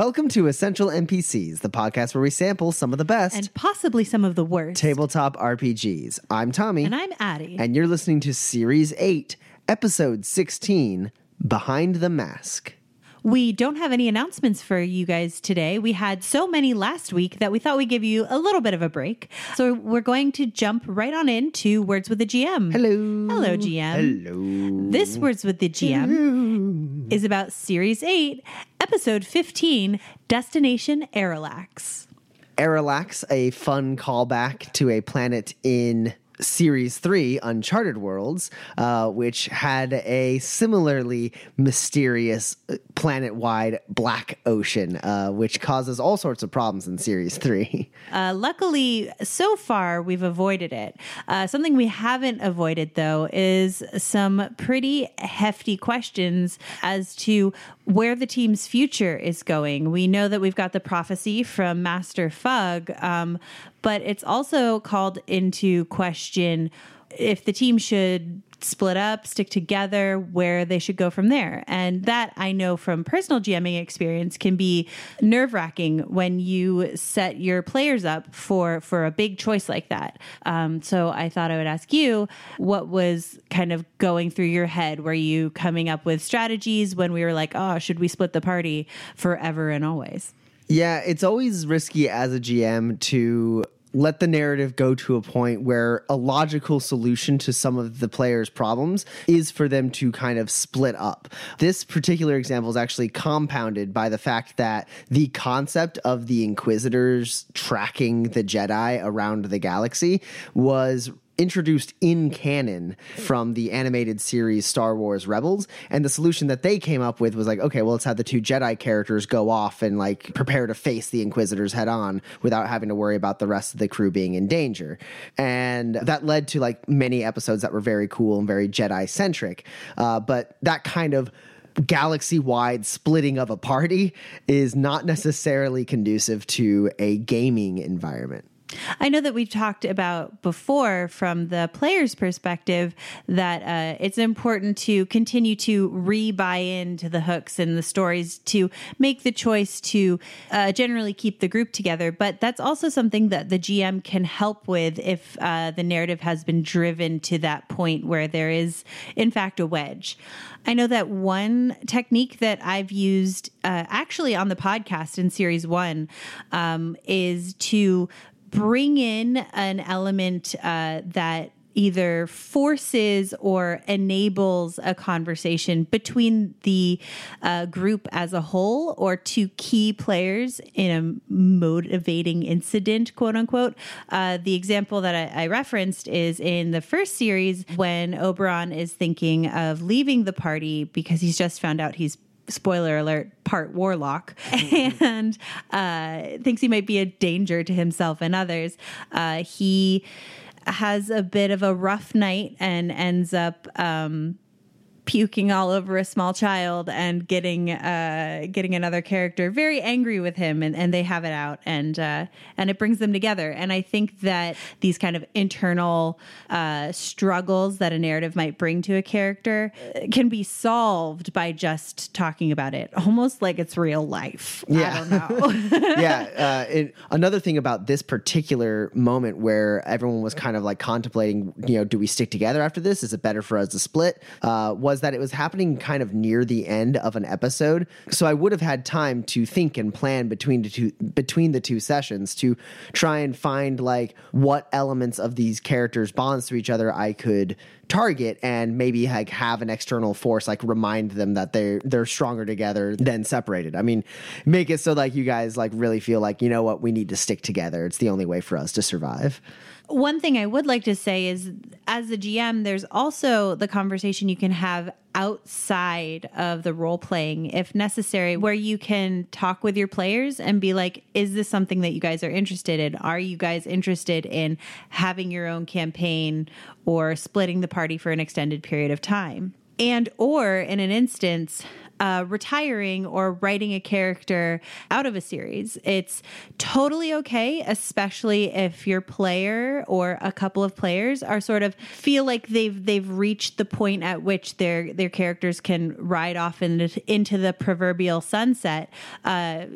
Welcome to Essential NPCs, the podcast where we sample some of the best And possibly some of the worst. tabletop RPGs. I'm Tommy. and I'm Addie. and you're listening to Series 8, Episode 16 Behind the Mask. We don't have any announcements for you guys today. We had so many last week that we thought we'd give you a little bit of a break. So we're going to jump right on into Words with the GM. Hello. Hello, GM. Hello. This Words with the GM is about Series 8, Episode 15 Destination Arilax. Arilax, a fun callback to a planet in Series 3, Uncharted Worlds, uh, which had a similarly mysterious planet wide black ocean, uh, which causes all sorts of problems in Series 3. Uh, luckily, so far, we've avoided it. Uh, something we haven't avoided, though, is some pretty hefty questions as to where the team's future is going. We know that we've got the prophecy from Master Fugg, um, but it's also called into question if the team should split up, stick together, where they should go from there. And that I know from personal GMing experience can be nerve wracking when you set your players up for for a big choice like that. Um, so I thought I would ask you what was kind of going through your head. Were you coming up with strategies when we were like, oh, should we split the party forever and always? Yeah, it's always risky as a GM to let the narrative go to a point where a logical solution to some of the players' problems is for them to kind of split up. This particular example is actually compounded by the fact that the concept of the Inquisitors tracking the Jedi around the galaxy was introduced in canon from the animated series Star Wars Rebels. And the solution that they came up with was like, okay, well, let's have the two Jedi characters go off and like prepare to face the Inquisitors head on without having to worry about the rest of the crew being in danger. And that led to like many episodes that were very cool and very Jedi centric. Uh, but that kind of galaxy wide splitting of a party is not necessarily conducive to a gaming environment. I know that we've talked about before from the player's perspective that uh, it's important to continue to re buy into the hooks and the stories to make the choice to uh, generally keep the group together. But that's also something that the GM can help with if uh, the narrative has been driven to that point where there is, in fact, a wedge. I know that one technique that I've used uh, actually on the podcast in series one um, is to bring in an element uh, that either forces or enables a conversation between the uh, group as a whole or two key players in a motivating incident, quote unquote. Uh, the example that I, I, referenced is in the first series when Oberon is thinking of leaving the party because he's just found out he's spoiler alert, part warlock, and uh, thinks he might be a danger to himself and others. Uh, he has a bit of a rough night and ends up. Um, puking all over a small child and getting uh, getting another character very angry with him and, and they have it out and uh, and it brings them together. And I think that these kind of internal uh, struggles that a narrative might bring to a character can be solved by just talking about it almost like it's real life. Yeah. I don't know. Yeah uh, it, another thing about this particular moment where everyone was kind of like contemplating you know do we stick together after this? Is it better for us to split? Uh, that it was happening kind of near the end of an episode. So I would have had time to think and plan between the two between the two sessions to try and find like what elements of these characters bonds to each other I could target and maybe like have an external force like remind them that they're they're stronger together than separated. I mean, make it so like you guys like really feel like, you know what, we need to stick together. It's the only way for us to survive. One thing I would like to say is, as a GM, there's also the conversation you can have outside of the role playing if necessary where you can talk with your players and be like is this something that you guys are interested in? Are you guys interested in having your own campaign or splitting the party for an extended period of time? And or in an instance uh, retiring or writing a character out of a series. It's totally okay, especially if your player or a couple of players are sort of feel like they've they've reached the point at which their their characters can ride off into, into the proverbial sunset. Uh,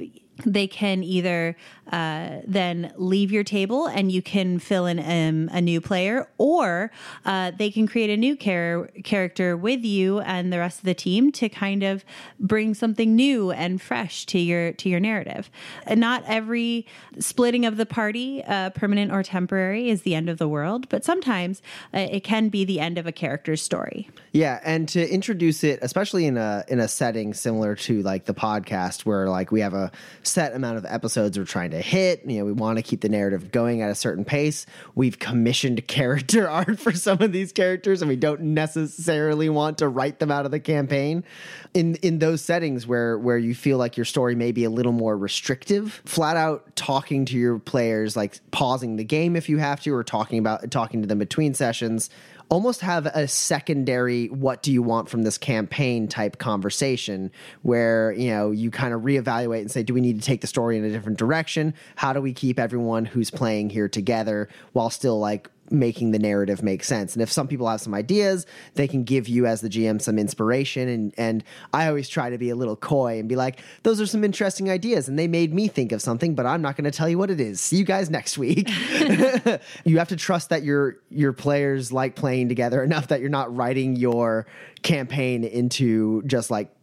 they can either uh, then leave your table and you can fill in um, a new player, or uh, they can create a new char- character with you and the rest of the team to kind of bring something new and fresh to your to your narrative. And not every splitting of the party, uh, permanent or temporary, is the end of the world, but sometimes uh, it can be the end of a character's story. Yeah, and to introduce it, especially in a in a setting similar to like the podcast, where like we have a set amount of episodes we're trying to hit. You know, we want to keep the narrative going at a certain pace. We've commissioned character art for some of these characters, and we don't necessarily want to write them out of the campaign. In in those settings where where you feel like your story may be a little more restrictive, flat out talking to your players, like pausing the game if you have to, or talking about talking to them between sessions almost have a secondary what do you want from this campaign type conversation where you know you kind of reevaluate and say do we need to take the story in a different direction? How do we keep everyone who's playing here together while still like making the narrative make sense. And if some people have some ideas, they can give you as the GM some inspiration. And and I always try to be a little coy and be like, those are some interesting ideas, and they made me think of something, but I'm not going to tell you what it is. See you guys next week. you have to trust that your your players like playing together enough that you're not writing your campaign into just like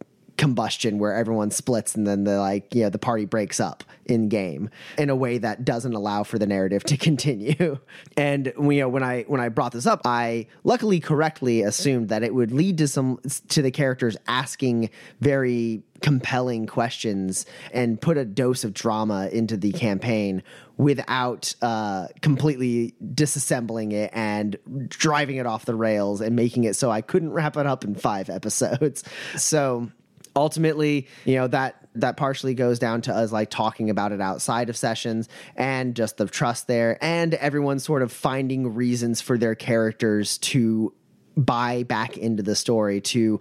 combustion where everyone splits and then the like you know the party breaks up in game in a way that doesn't allow for the narrative to continue and you know when i when i brought this up i luckily correctly assumed that it would lead to some to the characters asking very compelling questions and put a dose of drama into the campaign without uh, completely disassembling it and driving it off the rails and making it so I couldn't wrap it up in five episodes. So ultimately, you know, that that partially goes down to us like talking about it outside of sessions and just the trust there and everyone sort of finding reasons for their characters to buy back into the story to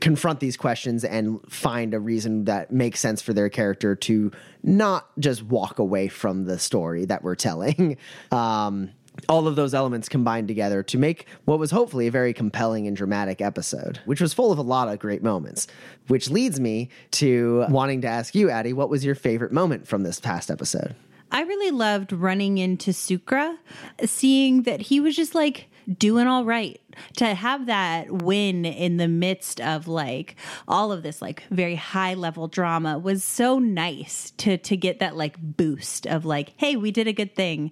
confront these questions and find a reason that makes sense for their character to not just walk away from the story that we're telling. Um, all of those elements combined together to make what was hopefully a very compelling and dramatic episode, which was full of a lot of great moments. Which leads me to wanting to ask you, Addie, what was your favorite moment from this past episode? I really loved running into Sukra, seeing that he was just like doing all right to have that win in the midst of like all of this like very high level drama was so nice to to get that like boost of like hey we did a good thing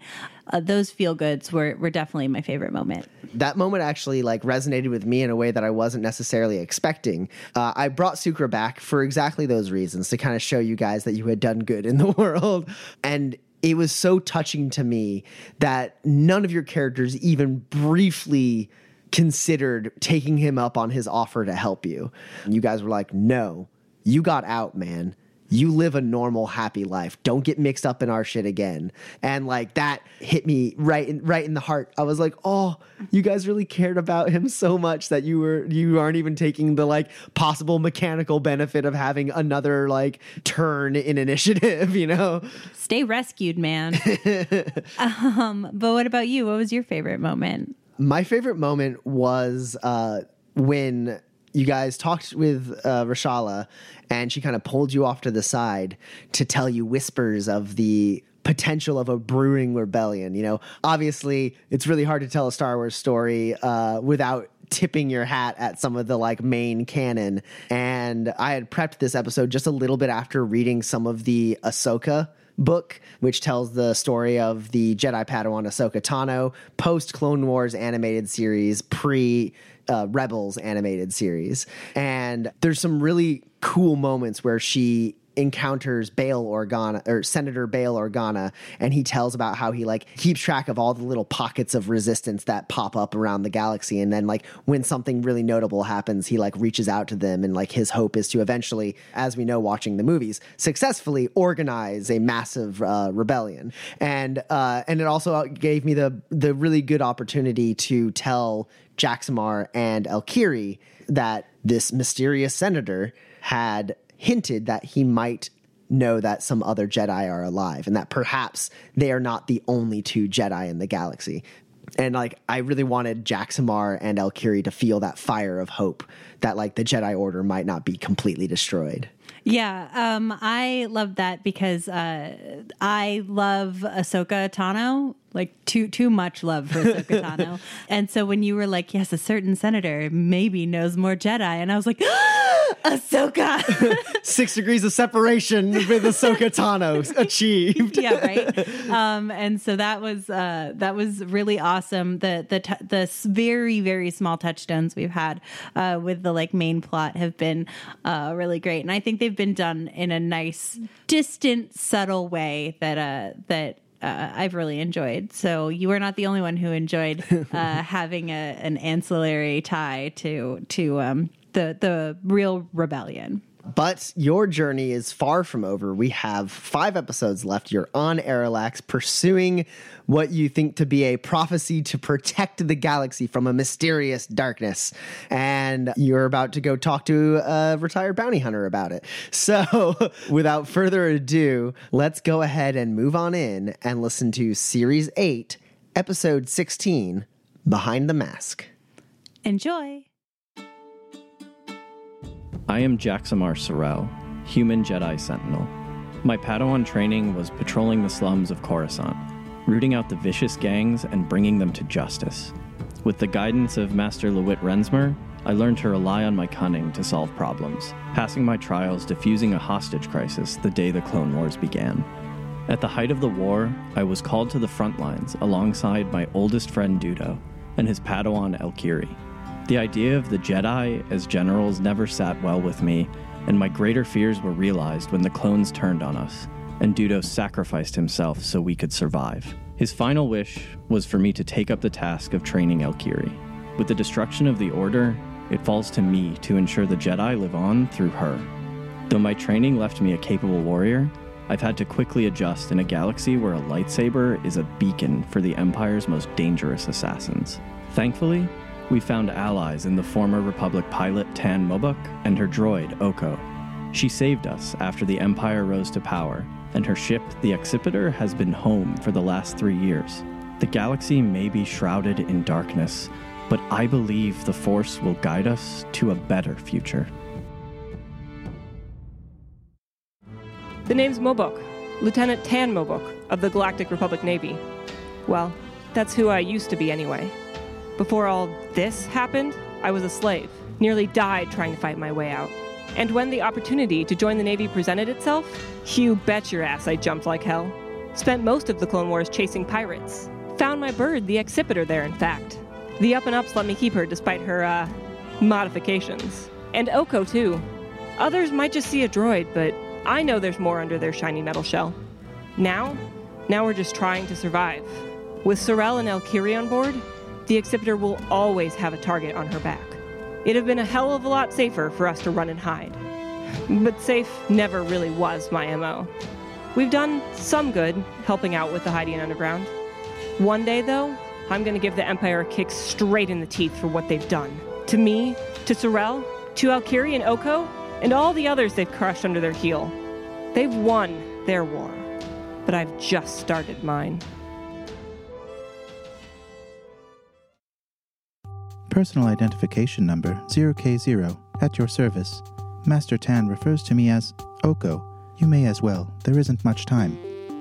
uh, those feel goods were were definitely my favorite moment that moment actually like resonated with me in a way that I wasn't necessarily expecting. Uh, I brought Sukra back for exactly those reasons to kind of show you guys that you had done good in the world. And it was so touching to me that none of your characters even briefly considered taking him up on his offer to help you. You guys were like, no, you got out, man. You live a normal, happy life. Don't get mixed up in our shit again. And like that hit me right in right in the heart. I was like, oh, you guys really cared about him so much that you were you aren't even taking the like possible mechanical benefit of having another like turn in initiative, you know? Stay rescued, man. um, but what about you? What was your favorite moment? My favorite moment was uh, when you guys talked with uh, Rashala and she kind of pulled you off to the side to tell you whispers of the potential of a brewing rebellion. You know, obviously, it's really hard to tell a Star Wars story uh, without tipping your hat at some of the like main canon. And I had prepped this episode just a little bit after reading some of the Ahsoka book, which tells the story of the Jedi Padawan Ahsoka Tano post Clone Wars animated series, pre uh, Rebels animated series. And there's some really cool moments where she encounters Bail Organa or Senator Bail Organa, and he tells about how he like keeps track of all the little pockets of resistance that pop up around the galaxy, and then like when something really notable happens, he like reaches out to them, and like his hope is to eventually, as we know watching the movies, successfully organize a massive uh, rebellion, and uh, and it also gave me the the really good opportunity to tell Jaxamar and Elkiri that this mysterious senator had hinted that he might know that some other Jedi are alive and that perhaps they are not the only two Jedi in the galaxy. And like I really wanted Jaxamar and Elkiri to feel that fire of hope that like the Jedi Order might not be completely destroyed. Yeah, um, I love that because uh, I love Ahsoka Tano, like too too much love for Ahsoka Tano. and so when you were like, yes, a certain senator maybe knows more Jedi, and I was like, Ahsoka. Six degrees of separation with Ahsoka Tano achieved. yeah, right. Um, and so that was uh, that was really awesome. The the t- the very very small touchstones we've had uh, with the like main plot have been uh, really great, and I think they've been done in a nice, distant, subtle way that uh, that uh, I've really enjoyed. So you are not the only one who enjoyed uh, having a, an ancillary tie to to um, the the real rebellion. But your journey is far from over. We have five episodes left. You're on Arilax pursuing what you think to be a prophecy to protect the galaxy from a mysterious darkness. And you're about to go talk to a retired bounty hunter about it. So, without further ado, let's go ahead and move on in and listen to Series 8, Episode 16 Behind the Mask. Enjoy. I am Jaxamar Sorel, human Jedi Sentinel. My Padawan training was patrolling the slums of Coruscant, rooting out the vicious gangs and bringing them to justice. With the guidance of Master LeWitt Rensmer, I learned to rely on my cunning to solve problems, passing my trials defusing a hostage crisis the day the Clone Wars began. At the height of the war, I was called to the front lines alongside my oldest friend Dudo and his Padawan Elkiri. The idea of the Jedi as generals never sat well with me, and my greater fears were realized when the clones turned on us, and Dudo sacrificed himself so we could survive. His final wish was for me to take up the task of training Elkiri. With the destruction of the Order, it falls to me to ensure the Jedi live on through her. Though my training left me a capable warrior, I've had to quickly adjust in a galaxy where a lightsaber is a beacon for the Empire's most dangerous assassins. Thankfully, we found allies in the former Republic pilot Tan Mobuk and her droid, Oko. She saved us after the Empire rose to power, and her ship, the Accipiter, has been home for the last three years. The galaxy may be shrouded in darkness, but I believe the Force will guide us to a better future. The name's Mobuk, Lieutenant Tan Mobuk of the Galactic Republic Navy. Well, that's who I used to be anyway. Before all this happened, I was a slave, nearly died trying to fight my way out. And when the opportunity to join the Navy presented itself, you bet your ass I jumped like hell. Spent most of the Clone Wars chasing pirates. Found my bird, the Accipiter, there, in fact. The up and ups let me keep her despite her, uh, modifications. And Oko, too. Others might just see a droid, but I know there's more under their shiny metal shell. Now, now we're just trying to survive. With Sorel and Elkiri on board, the Accipiter will always have a target on her back. It'd have been a hell of a lot safer for us to run and hide. But safe never really was my MO. We've done some good helping out with the hiding underground. One day, though, I'm going to give the Empire a kick straight in the teeth for what they've done. To me, to Sorel, to Elkiri and Oko, and all the others they've crushed under their heel. They've won their war, but I've just started mine. Personal identification number 0K0 at your service. Master Tan refers to me as Oko. You may as well, there isn't much time.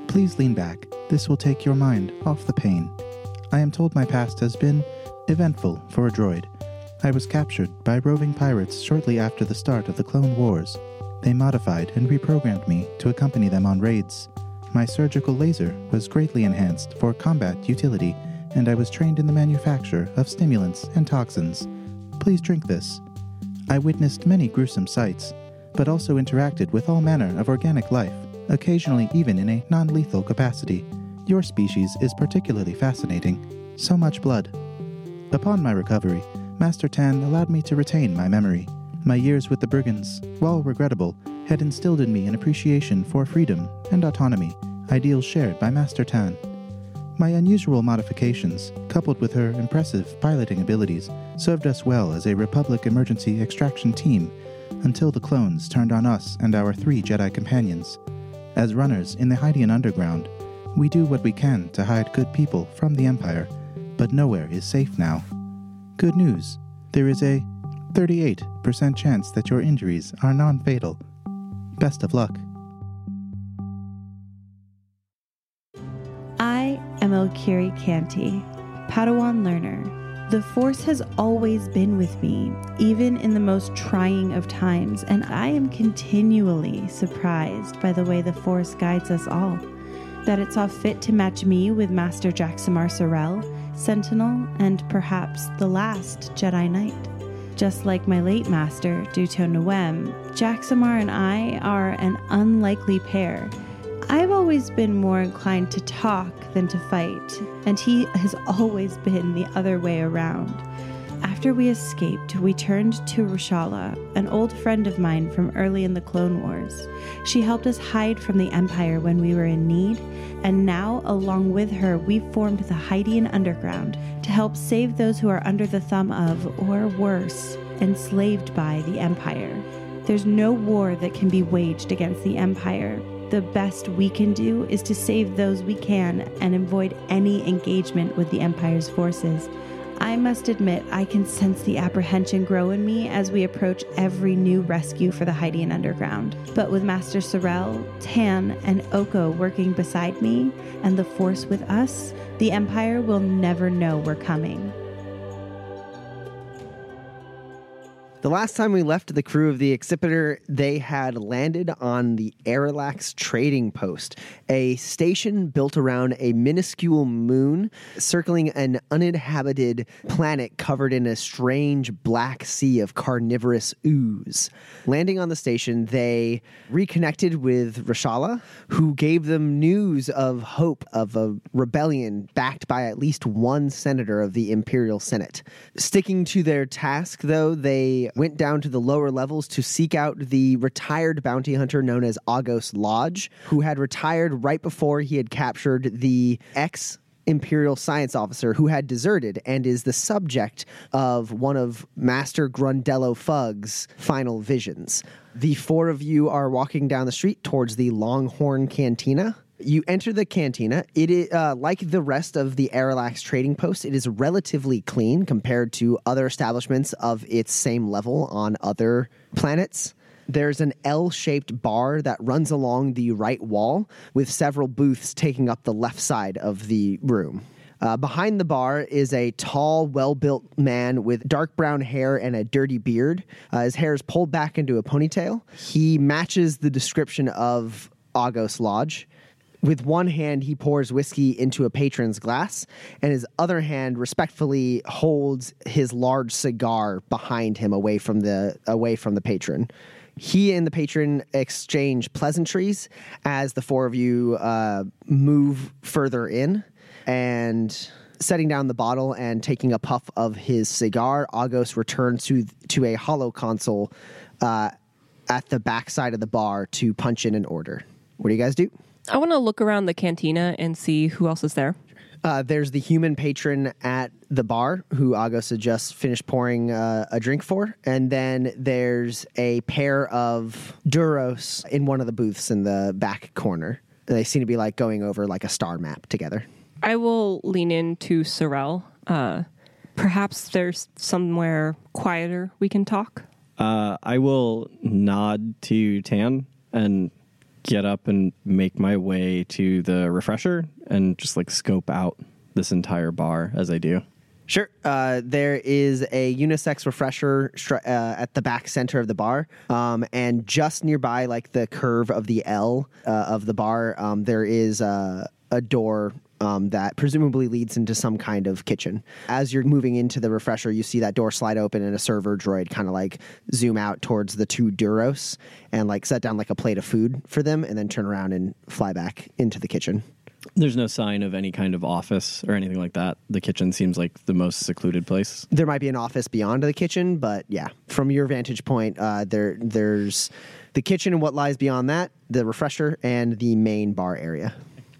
Please lean back, this will take your mind off the pain. I am told my past has been eventful for a droid. I was captured by roving pirates shortly after the start of the Clone Wars. They modified and reprogrammed me to accompany them on raids. My surgical laser was greatly enhanced for combat utility and I was trained in the manufacture of stimulants and toxins. Please drink this. I witnessed many gruesome sights, but also interacted with all manner of organic life, occasionally even in a non lethal capacity. Your species is particularly fascinating. So much blood. Upon my recovery, Master Tan allowed me to retain my memory. My years with the brigands, while regrettable, had instilled in me an appreciation for freedom and autonomy, ideals shared by Master Tan. My unusual modifications, coupled with her impressive piloting abilities, served us well as a Republic emergency extraction team until the clones turned on us and our three Jedi companions. As runners in the Hydian underground, we do what we can to hide good people from the Empire, but nowhere is safe now. Good news there is a 38% chance that your injuries are non fatal. Best of luck. I am Elkiri Padawan learner. The Force has always been with me, even in the most trying of times, and I am continually surprised by the way the Force guides us all. That it saw fit to match me with Master Jaxamar Sorel, Sentinel, and perhaps the last Jedi Knight. Just like my late master, Duto Noem, Jaxamar and I are an unlikely pair. I've always been more inclined to talk than to fight, and he has always been the other way around. After we escaped, we turned to Rashala, an old friend of mine from early in the Clone Wars. She helped us hide from the Empire when we were in need, and now, along with her, we formed the Hydian Underground to help save those who are under the thumb of, or worse, enslaved by the Empire. There's no war that can be waged against the Empire. The best we can do is to save those we can and avoid any engagement with the Empire's forces. I must admit, I can sense the apprehension grow in me as we approach every new rescue for the Hydian Underground. But with Master Sorel, Tan, and Oko working beside me, and the Force with us, the Empire will never know we're coming. The last time we left the crew of the Accipiter, they had landed on the Arilax trading post, a station built around a minuscule moon circling an uninhabited planet covered in a strange black sea of carnivorous ooze. Landing on the station, they reconnected with Rashala, who gave them news of hope of a rebellion backed by at least one senator of the Imperial Senate. Sticking to their task, though, they went down to the lower levels to seek out the retired bounty hunter known as Agos Lodge, who had retired right before he had captured the ex Imperial science officer who had deserted and is the subject of one of Master Grundello Fugg's final visions. The four of you are walking down the street towards the Longhorn Cantina. You enter the cantina. It is uh, like the rest of the Arilax trading post. It is relatively clean compared to other establishments of its same level on other planets. There's an L shaped bar that runs along the right wall with several booths taking up the left side of the room. Uh, behind the bar is a tall, well built man with dark brown hair and a dirty beard. Uh, his hair is pulled back into a ponytail. He matches the description of Agos Lodge. With one hand, he pours whiskey into a patron's glass, and his other hand respectfully holds his large cigar behind him, away from the away from the patron. He and the patron exchange pleasantries as the four of you uh, move further in, and setting down the bottle and taking a puff of his cigar, Agos returns to to a hollow console uh, at the backside of the bar to punch in an order. What do you guys do? I want to look around the cantina and see who else is there. Uh, there's the human patron at the bar who Agos had just finished pouring uh, a drink for. And then there's a pair of Duros in one of the booths in the back corner. They seem to be like going over like a star map together. I will lean into Sorel. Uh, perhaps there's somewhere quieter we can talk. Uh, I will nod to Tan and get up and make my way to the refresher and just like scope out this entire bar as I do. Sure. Uh, there is a unisex refresher str- uh, at the back center of the bar. Um, and just nearby, like the curve of the L uh, of the bar, um, there is uh, a door um, that presumably leads into some kind of kitchen. As you're moving into the refresher, you see that door slide open and a server droid kind of like zoom out towards the two Duros and like set down like a plate of food for them and then turn around and fly back into the kitchen. There's no sign of any kind of office or anything like that. The kitchen seems like the most secluded place. There might be an office beyond the kitchen, but yeah, from your vantage point, uh, there there's the kitchen and what lies beyond that, the refresher, and the main bar area.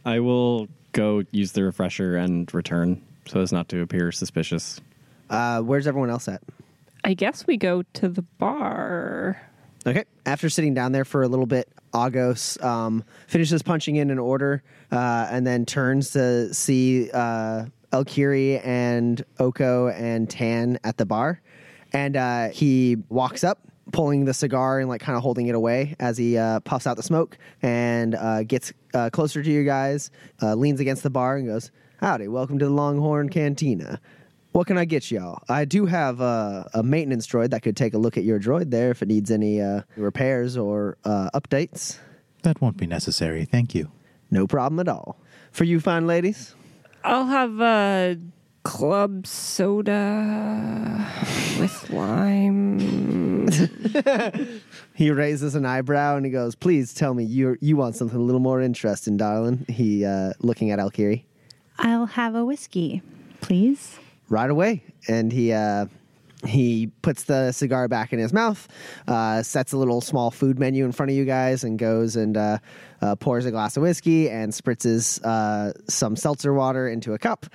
I will go use the refresher and return so as not to appear suspicious. Uh, where's everyone else at? I guess we go to the bar. Okay. After sitting down there for a little bit, Agos um, finishes punching in an order uh, and then turns to see uh, Elkiri and Oko and Tan at the bar. And uh, he walks up, pulling the cigar and like kind of holding it away as he uh, puffs out the smoke and uh, gets uh, closer to you guys, uh, leans against the bar and goes, Howdy, welcome to the Longhorn Cantina. What can I get y'all? I do have uh, a maintenance droid that could take a look at your droid there if it needs any uh, repairs or uh, updates. That won't be necessary, thank you. No problem at all. For you fine ladies, I'll have a club soda with lime. he raises an eyebrow and he goes, "Please tell me you you want something a little more interesting, darling." He uh, looking at Elkiri I'll have a whiskey, please. right away, and he uh, he puts the cigar back in his mouth, uh, sets a little small food menu in front of you guys, and goes and uh, uh, pours a glass of whiskey and spritzes uh, some seltzer water into a cup,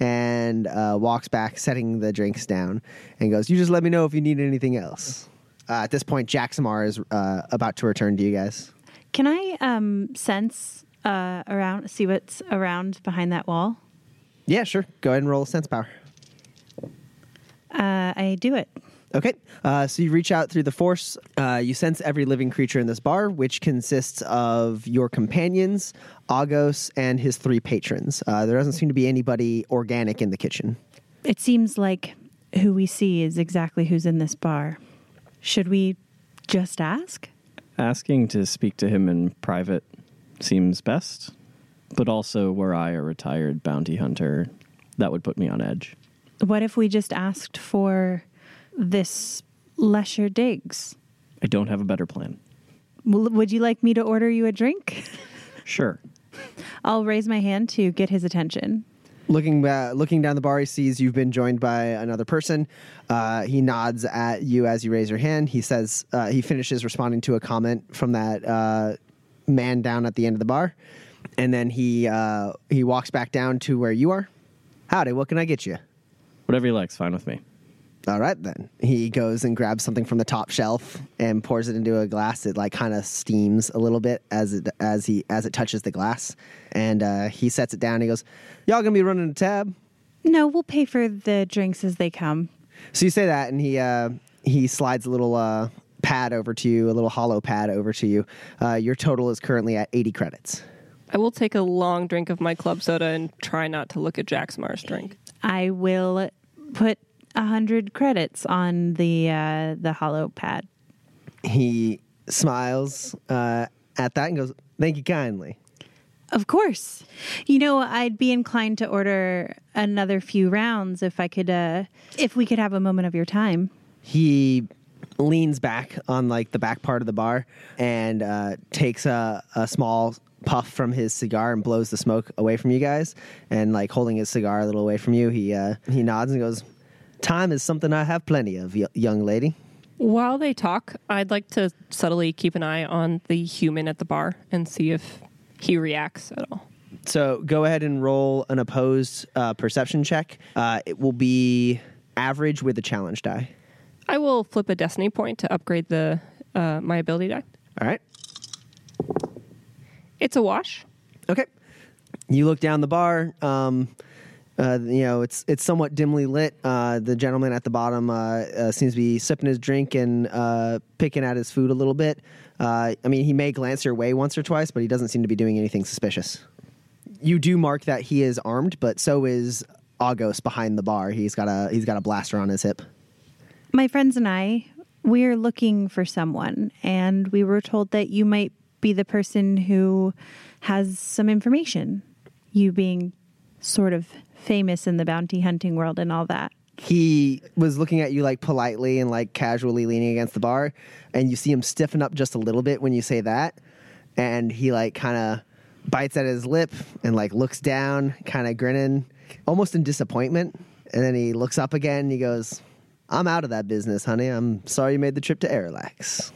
and uh, walks back, setting the drinks down, and goes, "You just let me know if you need anything else." Uh, at this point, Jaxamar is uh, about to return to you guys. Can I um, sense uh, around, see what's around behind that wall? Yeah, sure. Go ahead and roll a sense power. Uh, I do it. Okay, uh, so you reach out through the force. Uh, you sense every living creature in this bar, which consists of your companions, Agos, and his three patrons. Uh, there doesn't seem to be anybody organic in the kitchen. It seems like who we see is exactly who's in this bar. Should we just ask? Asking to speak to him in private seems best, but also were I a retired bounty hunter, that would put me on edge. What if we just asked for this Lesher Diggs? I don't have a better plan. W- Would you like me to order you a drink? Sure. I'll raise my hand to get his attention. Looking uh, looking down the bar, he sees you've been joined by another person. Uh, he nods at you as you raise your hand. He says uh, he finishes responding to a comment from that uh, man down at the end of the bar, and then he uh, he walks back down to where you are. Howdy, what can I get you? Whatever you like's fine with me. All right, then he goes and grabs something from the top shelf and pours it into a glass. It like kind of steams a little bit as it as he as it touches the glass, and uh, he sets it down. He goes, "Y'all gonna be running a tab?" No, we'll pay for the drinks as they come. So you say that, and he uh, he slides a little uh, pad over to you, a little hollow pad over to you. Uh, your total is currently at eighty credits. I will take a long drink of my club soda and try not to look at Jacksmar's drink. I will put a hundred credits on the uh, the hollow pad. He smiles uh, at that and goes, "Thank you kindly." Of course. You know, I'd be inclined to order another few rounds if I could uh if we could have a moment of your time. he leans back on like the back part of the bar and uh, takes a, a small puff from his cigar and blows the smoke away from you guys. And like holding his cigar a little away from you he uh, he nods and goes time is something i have plenty of y- young lady. While they talk, I'd like to subtly keep an eye on the human at the bar and see if he reacts at all. so go ahead and roll an opposed uh, perception check. Uh, it will be average with a challenge die. I will flip a destiny point to upgrade the uh, my ability die. all right It's a wash. Okay. You look down the bar. Um, uh, you know, it's it's somewhat dimly lit. Uh, the gentleman at the bottom uh, uh, seems to be sipping his drink and uh, picking at his food a little bit. Uh, I mean, he may glance your way once or twice, but he doesn't seem to be doing anything suspicious. You do mark that he is armed, but so is Agos behind the bar. He's got a he's got a blaster on his hip. My friends and I, we're looking for someone and we were told that you might be the person who has some information. You being sort of famous in the bounty hunting world and all that. he was looking at you like politely and like casually leaning against the bar and you see him stiffen up just a little bit when you say that and he like kind of bites at his lip and like looks down kind of grinning almost in disappointment and then he looks up again and he goes i'm out of that business honey i'm sorry you made the trip to Arilax.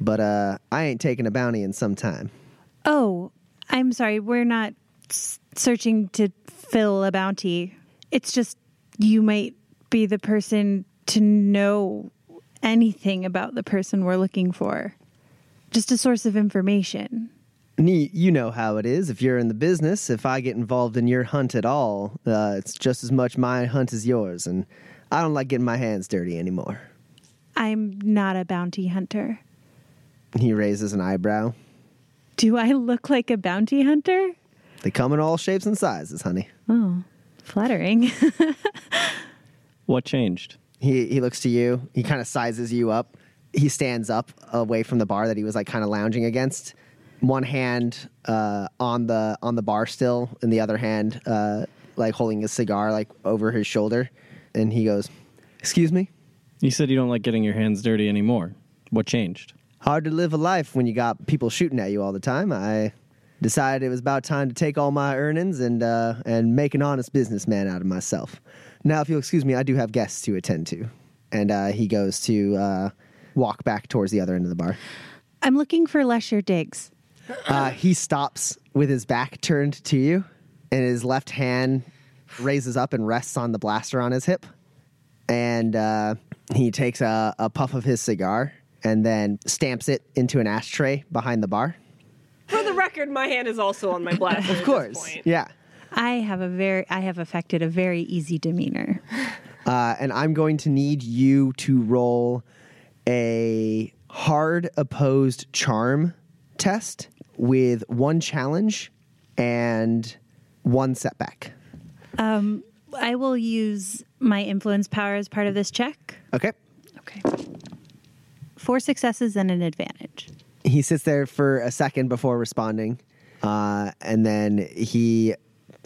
But uh i ain't taking a bounty in some time Oh, I'm sorry. We're not s- searching to fill a bounty. It's just you might be the person to know anything about the person we're looking for. Just a source of information. You know how it is. If you're in the business, if I get involved in your hunt at all, uh, it's just as much my hunt as yours. And I don't like getting my hands dirty anymore. I'm not a bounty hunter. He raises an eyebrow. Do I look like a bounty hunter? They come in all shapes and sizes, honey. Oh, flattering. What changed? He he looks to you. He kind of sizes you up. He stands up away from the bar that he was like kind of lounging against. One hand uh, on the on the bar still, and the other hand uh, like holding a cigar like over his shoulder. And he goes, "Excuse me." You said you don't like getting your hands dirty anymore. What changed? Hard to live a life when you got people shooting at you all the time. I decided it was about time to take all my earnings and uh, and make an honest businessman out of myself. Now, if you'll excuse me, I do have guests to attend to, and uh, he goes to uh, walk back towards the other end of the bar. I'm looking for Lesher Diggs. Uh, he stops with his back turned to you, and his left hand raises up and rests on the blaster on his hip. And uh, he takes a, a puff of his cigar and then stamps it into an ashtray behind the bar. For the record, my hand is also on my blaster. Of course, yeah. I have a very I have affected a very easy demeanor. Uh, and I'm going to need you to roll a hard opposed charm test with one challenge and one setback. Um, I will use my influence power as part of this check. Okay. Okay. Four successes and an advantage. He sits there for a second before responding, uh, and then he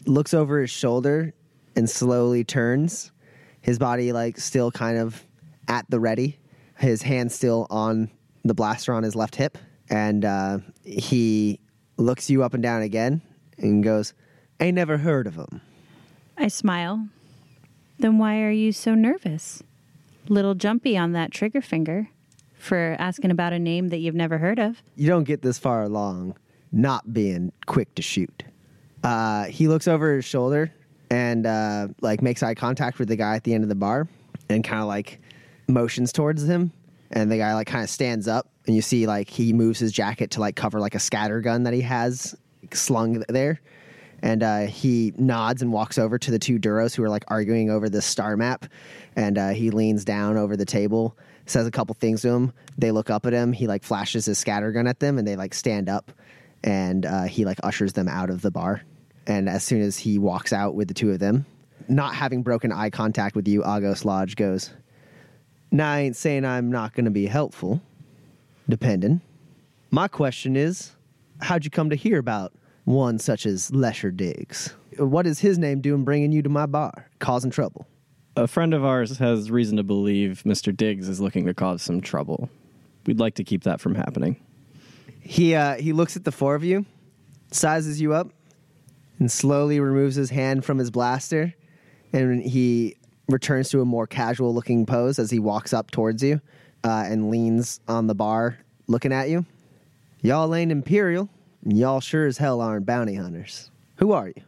looks over his shoulder and slowly turns. His body like still kind of at the ready. His hand still on the blaster on his left hip, and uh, he looks you up and down again and goes, "I never heard of him." I smile. Then why are you so nervous? Little jumpy on that trigger finger for asking about a name that you've never heard of. you don't get this far along not being quick to shoot. Uh, he looks over his shoulder and uh, like makes eye contact with the guy at the end of the bar and kind of like motions towards him. And the guy like kind of stands up and you see like he moves his jacket to like cover like a scatter gun that he has slung there. And uh, he nods and walks over to the two Duros who are like arguing over this star map. And uh, he leans down over the table, says a couple things to him. They look up at him. He like flashes his scatter gun at them, and they like stand up. And uh, he like ushers them out of the bar. And as soon as he walks out with the two of them, not having broken eye contact with you, Agos Lodge goes, Now, I ain't saying I'm not going to be helpful, depending. My question is, how'd you come to hear about one such as Lesher Diggs? What is his name doing bringing you to my bar, causing trouble? A friend of ours has reason to believe Mr. Diggs is looking to cause some trouble. We'd like to keep that from happening. He uh, he looks at the four of you, sizes you up, and slowly removes his hand from his blaster, and he returns to a more casual looking pose as he walks up towards you uh, and leans on the bar, looking at you. Y'all ain't imperial, and y'all sure as hell aren't bounty hunters. Who are you?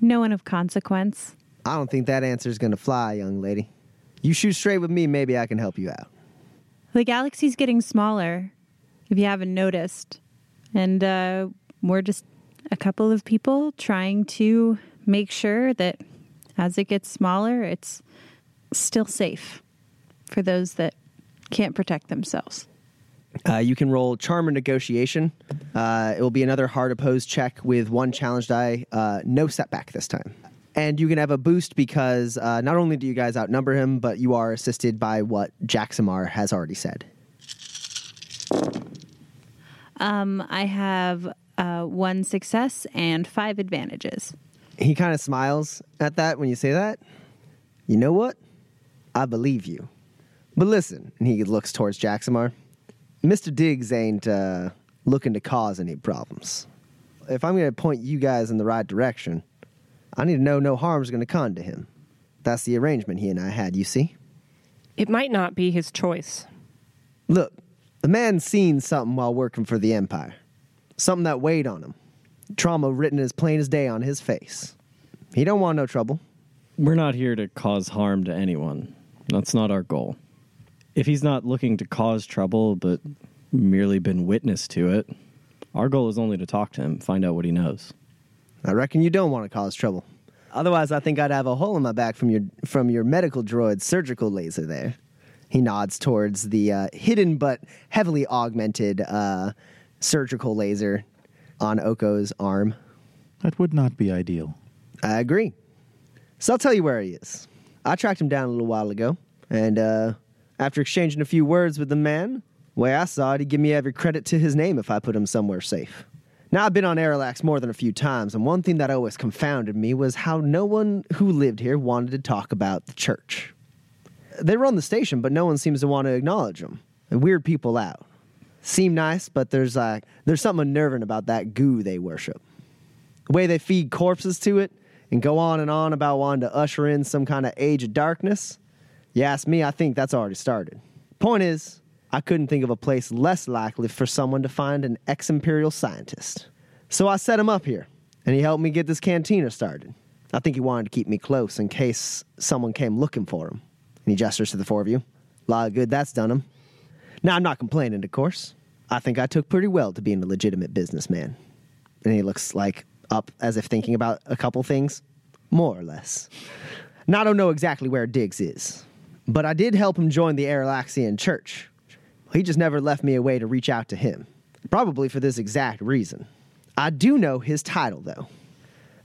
No one of consequence. I don't think that answer is gonna fly, young lady. You shoot straight with me, maybe I can help you out. The galaxy's getting smaller, if you haven't noticed. And uh, we're just a couple of people trying to make sure that as it gets smaller, it's still safe for those that can't protect themselves. Uh, you can roll charm or negotiation. Uh, it will be another hard opposed check with one challenge die, uh, no setback this time. And you can have a boost because uh, not only do you guys outnumber him, but you are assisted by what Jaxamar has already said. Um, I have uh, one success and five advantages. He kind of smiles at that when you say that. You know what? I believe you. But listen, and he looks towards Jaxamar. Mr. Diggs ain't uh, looking to cause any problems. If I'm going to point you guys in the right direction, I need to know no harm's going to come to him. That's the arrangement he and I had, you see? It might not be his choice. Look, the man's seen something while working for the Empire. Something that weighed on him. Trauma written as plain as day on his face. He don't want no trouble. We're not here to cause harm to anyone. That's not our goal. If he's not looking to cause trouble, but merely been witness to it, our goal is only to talk to him, find out what he knows. I reckon you don't want to cause trouble. Otherwise, I think I'd have a hole in my back from your from your medical droid's surgical laser there. He nods towards the uh, hidden but heavily augmented uh, surgical laser on Oko's arm. That would not be ideal. I agree. So I'll tell you where he is. I tracked him down a little while ago, and uh, after exchanging a few words with the man, way I saw it, he'd give me every credit to his name if I put him somewhere safe. Now, I've been on Arilax more than a few times, and one thing that always confounded me was how no one who lived here wanted to talk about the church. They run the station, but no one seems to want to acknowledge them. They weird people out. Seem nice, but there's like there's something unnerving about that goo they worship. The way they feed corpses to it and go on and on about wanting to usher in some kind of age of darkness. You ask me, I think that's already started. Point is, I couldn't think of a place less likely for someone to find an ex imperial scientist. So I set him up here, and he helped me get this cantina started. I think he wanted to keep me close in case someone came looking for him. And he gestures to the four of you. A lot of good that's done him. Now, I'm not complaining, of course. I think I took pretty well to being a legitimate businessman. And he looks like up as if thinking about a couple things, more or less. Now, I don't know exactly where Diggs is, but I did help him join the Arilaxian church. He just never left me a way to reach out to him, probably for this exact reason. I do know his title, though.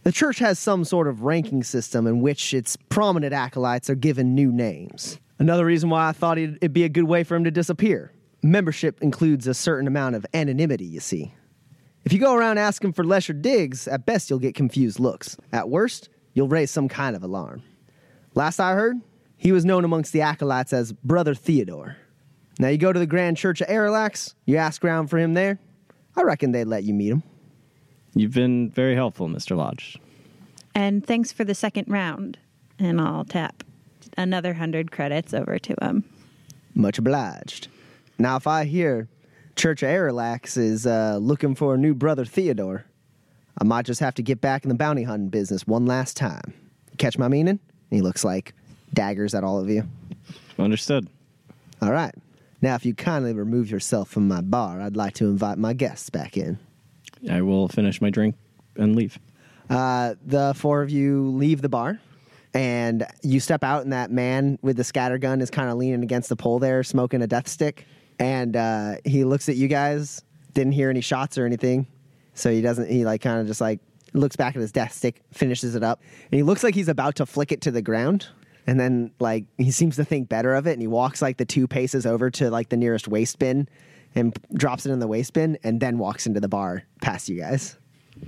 The church has some sort of ranking system in which its prominent acolytes are given new names. Another reason why I thought it'd be a good way for him to disappear. Membership includes a certain amount of anonymity, you see. If you go around asking for Lesher Diggs, at best you'll get confused looks. At worst, you'll raise some kind of alarm. Last I heard, he was known amongst the acolytes as Brother Theodore. Now you go to the Grand Church of Arilax, you ask around for him there, I reckon they'd let you meet him. You've been very helpful, Mr. Lodge. And thanks for the second round. And I'll tap another hundred credits over to him. Much obliged. Now, if I hear Church of Arilax is uh, looking for a new brother Theodore, I might just have to get back in the bounty hunting business one last time. Catch my meaning? And he looks like daggers at all of you. Understood. All right. Now, if you kindly remove yourself from my bar, I'd like to invite my guests back in. I will finish my drink and leave. Uh, the four of you leave the bar, and you step out, and that man with the scatter gun is kind of leaning against the pole there, smoking a death stick. And uh, he looks at you guys. Didn't hear any shots or anything, so he doesn't. He like kind of just like looks back at his death stick, finishes it up, and he looks like he's about to flick it to the ground. And then like he seems to think better of it, and he walks like the two paces over to like the nearest waste bin, and drops it in the waste bin, and then walks into the bar past you guys.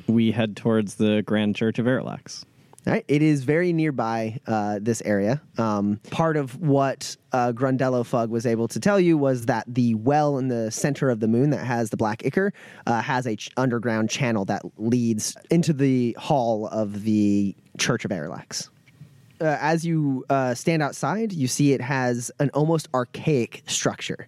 We head towards the Grand Church of Arilax. All right. It is very nearby uh, this area. Um, part of what uh, Grundello Fugg was able to tell you was that the well in the center of the moon that has the black ichor uh, has a ch- underground channel that leads into the hall of the Church of Arilax. Uh, as you uh, stand outside, you see it has an almost archaic structure.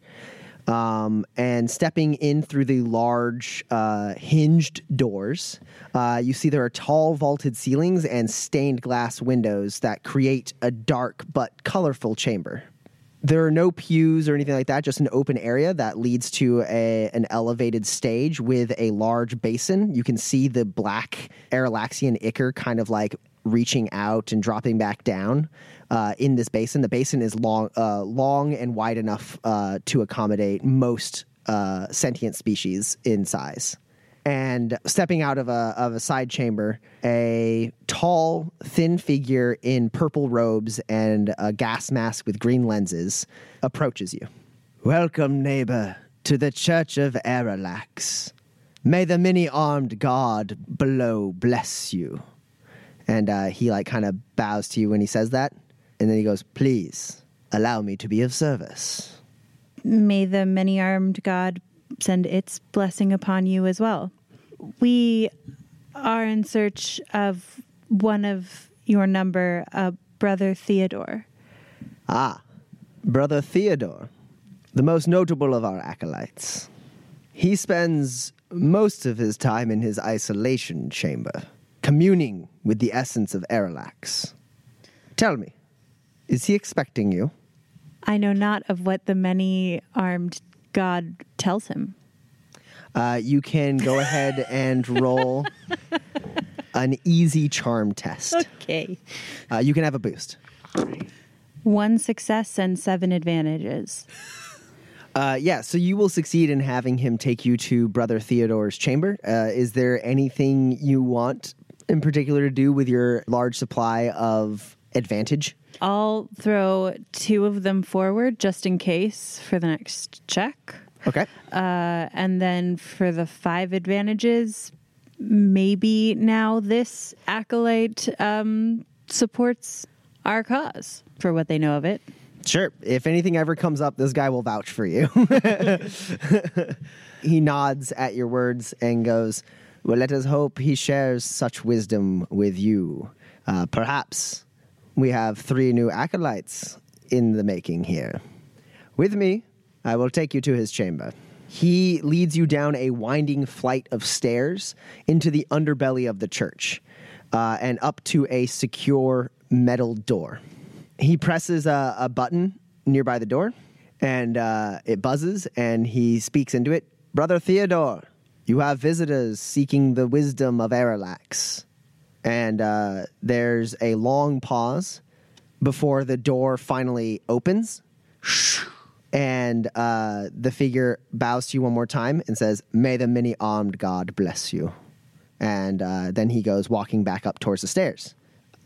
Um, and stepping in through the large uh, hinged doors, uh, you see there are tall vaulted ceilings and stained glass windows that create a dark but colorful chamber. There are no pews or anything like that, just an open area that leads to a, an elevated stage with a large basin. You can see the black Aralaxian ichor kind of like reaching out and dropping back down uh, in this basin. The basin is long, uh, long and wide enough uh, to accommodate most uh, sentient species in size. And stepping out of a of a side chamber, a tall, thin figure in purple robes and a gas mask with green lenses approaches you. Welcome, neighbor, to the Church of Arilax. May the many armed God below bless you And uh, he like kind of bows to you when he says that, and then he goes, "Please allow me to be of service." May the many armed God send its blessing upon you as well. We are in search of one of your number, uh, Brother Theodore. Ah, Brother Theodore, the most notable of our acolytes. He spends most of his time in his isolation chamber, communing with the essence of Erelax. Tell me, is he expecting you? I know not of what the many armed God tells him. Uh, you can go ahead and roll an easy charm test. Okay. Uh, you can have a boost. One success and seven advantages. Uh, yeah, so you will succeed in having him take you to Brother Theodore's chamber. Uh, is there anything you want in particular to do with your large supply of advantage? I'll throw two of them forward just in case for the next check. Okay. Uh, and then for the five advantages, maybe now this acolyte um, supports our cause for what they know of it. Sure. If anything ever comes up, this guy will vouch for you. he nods at your words and goes, Well, let us hope he shares such wisdom with you. Uh, perhaps we have three new acolytes in the making here. With me, I will take you to his chamber. He leads you down a winding flight of stairs into the underbelly of the church uh, and up to a secure metal door. He presses a, a button nearby the door and uh, it buzzes and he speaks into it Brother Theodore, you have visitors seeking the wisdom of Erelax. And uh, there's a long pause before the door finally opens and uh, the figure bows to you one more time and says, May the many armed God bless you. And uh, then he goes walking back up towards the stairs.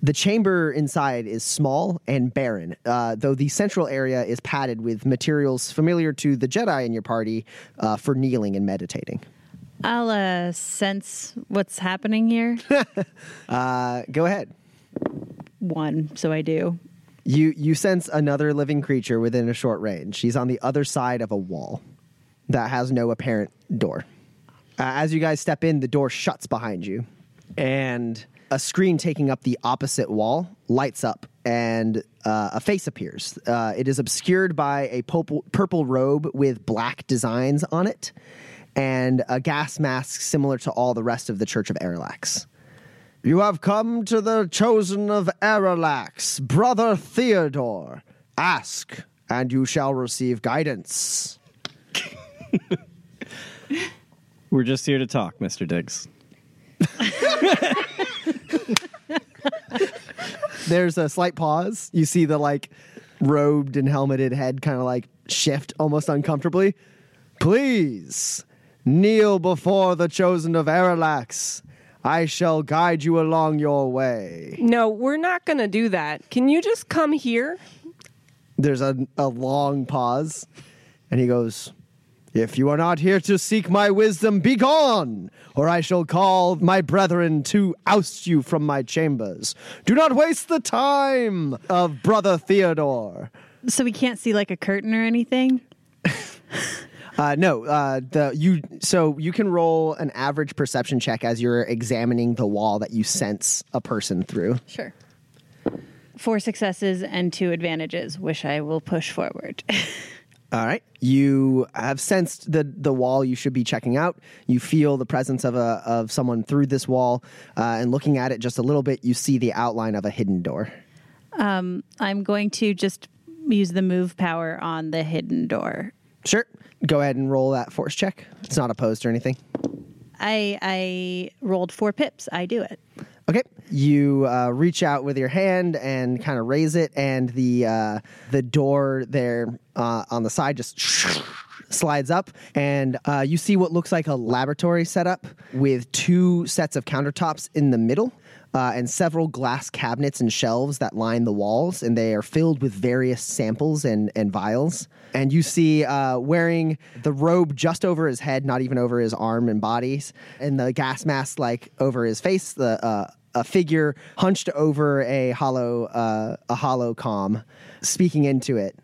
The chamber inside is small and barren, uh, though the central area is padded with materials familiar to the Jedi in your party uh, for kneeling and meditating. I'll uh, sense what's happening here. Uh, go ahead. One, so I do. You you sense another living creature within a short range. She's on the other side of a wall that has no apparent door. Uh, as you guys step in, the door shuts behind you, and a screen taking up the opposite wall lights up, and uh, a face appears. Uh, it is obscured by a purple, purple robe with black designs on it, and a gas mask similar to all the rest of the Church of Erelax. You have come to the chosen of Erelax, brother Theodore. Ask, and you shall receive guidance. We're just here to talk, Mr. Diggs. There's a slight pause. You see the like robed and helmeted head kind of like shift almost uncomfortably. Please kneel before the chosen of Erelax. I shall guide you along your way. No, we're not going to do that. Can you just come here? There's a, a long pause, and he goes, If you are not here to seek my wisdom, be gone, or I shall call my brethren to oust you from my chambers. Do not waste the time of brother Theodore. So we can't see like a curtain or anything? Uh, no, uh, the you so you can roll an average perception check as you're examining the wall that you sense a person through. Sure. Four successes and two advantages, which I will push forward. All right. You have sensed the the wall you should be checking out. You feel the presence of a of someone through this wall, uh, and looking at it just a little bit, you see the outline of a hidden door. Um, I'm going to just use the move power on the hidden door. Sure. Go ahead and roll that force check. It's not opposed or anything. I I rolled four pips. I do it. Okay. You uh, reach out with your hand and kind of raise it, and the uh, the door there uh, on the side just slides up, and uh, you see what looks like a laboratory setup with two sets of countertops in the middle. Uh, and several glass cabinets and shelves that line the walls, and they are filled with various samples and, and vials. And you see uh, wearing the robe just over his head, not even over his arm and bodies, and the gas mask like over his face, the uh, a figure hunched over a hollow uh, a hollow com, speaking into it.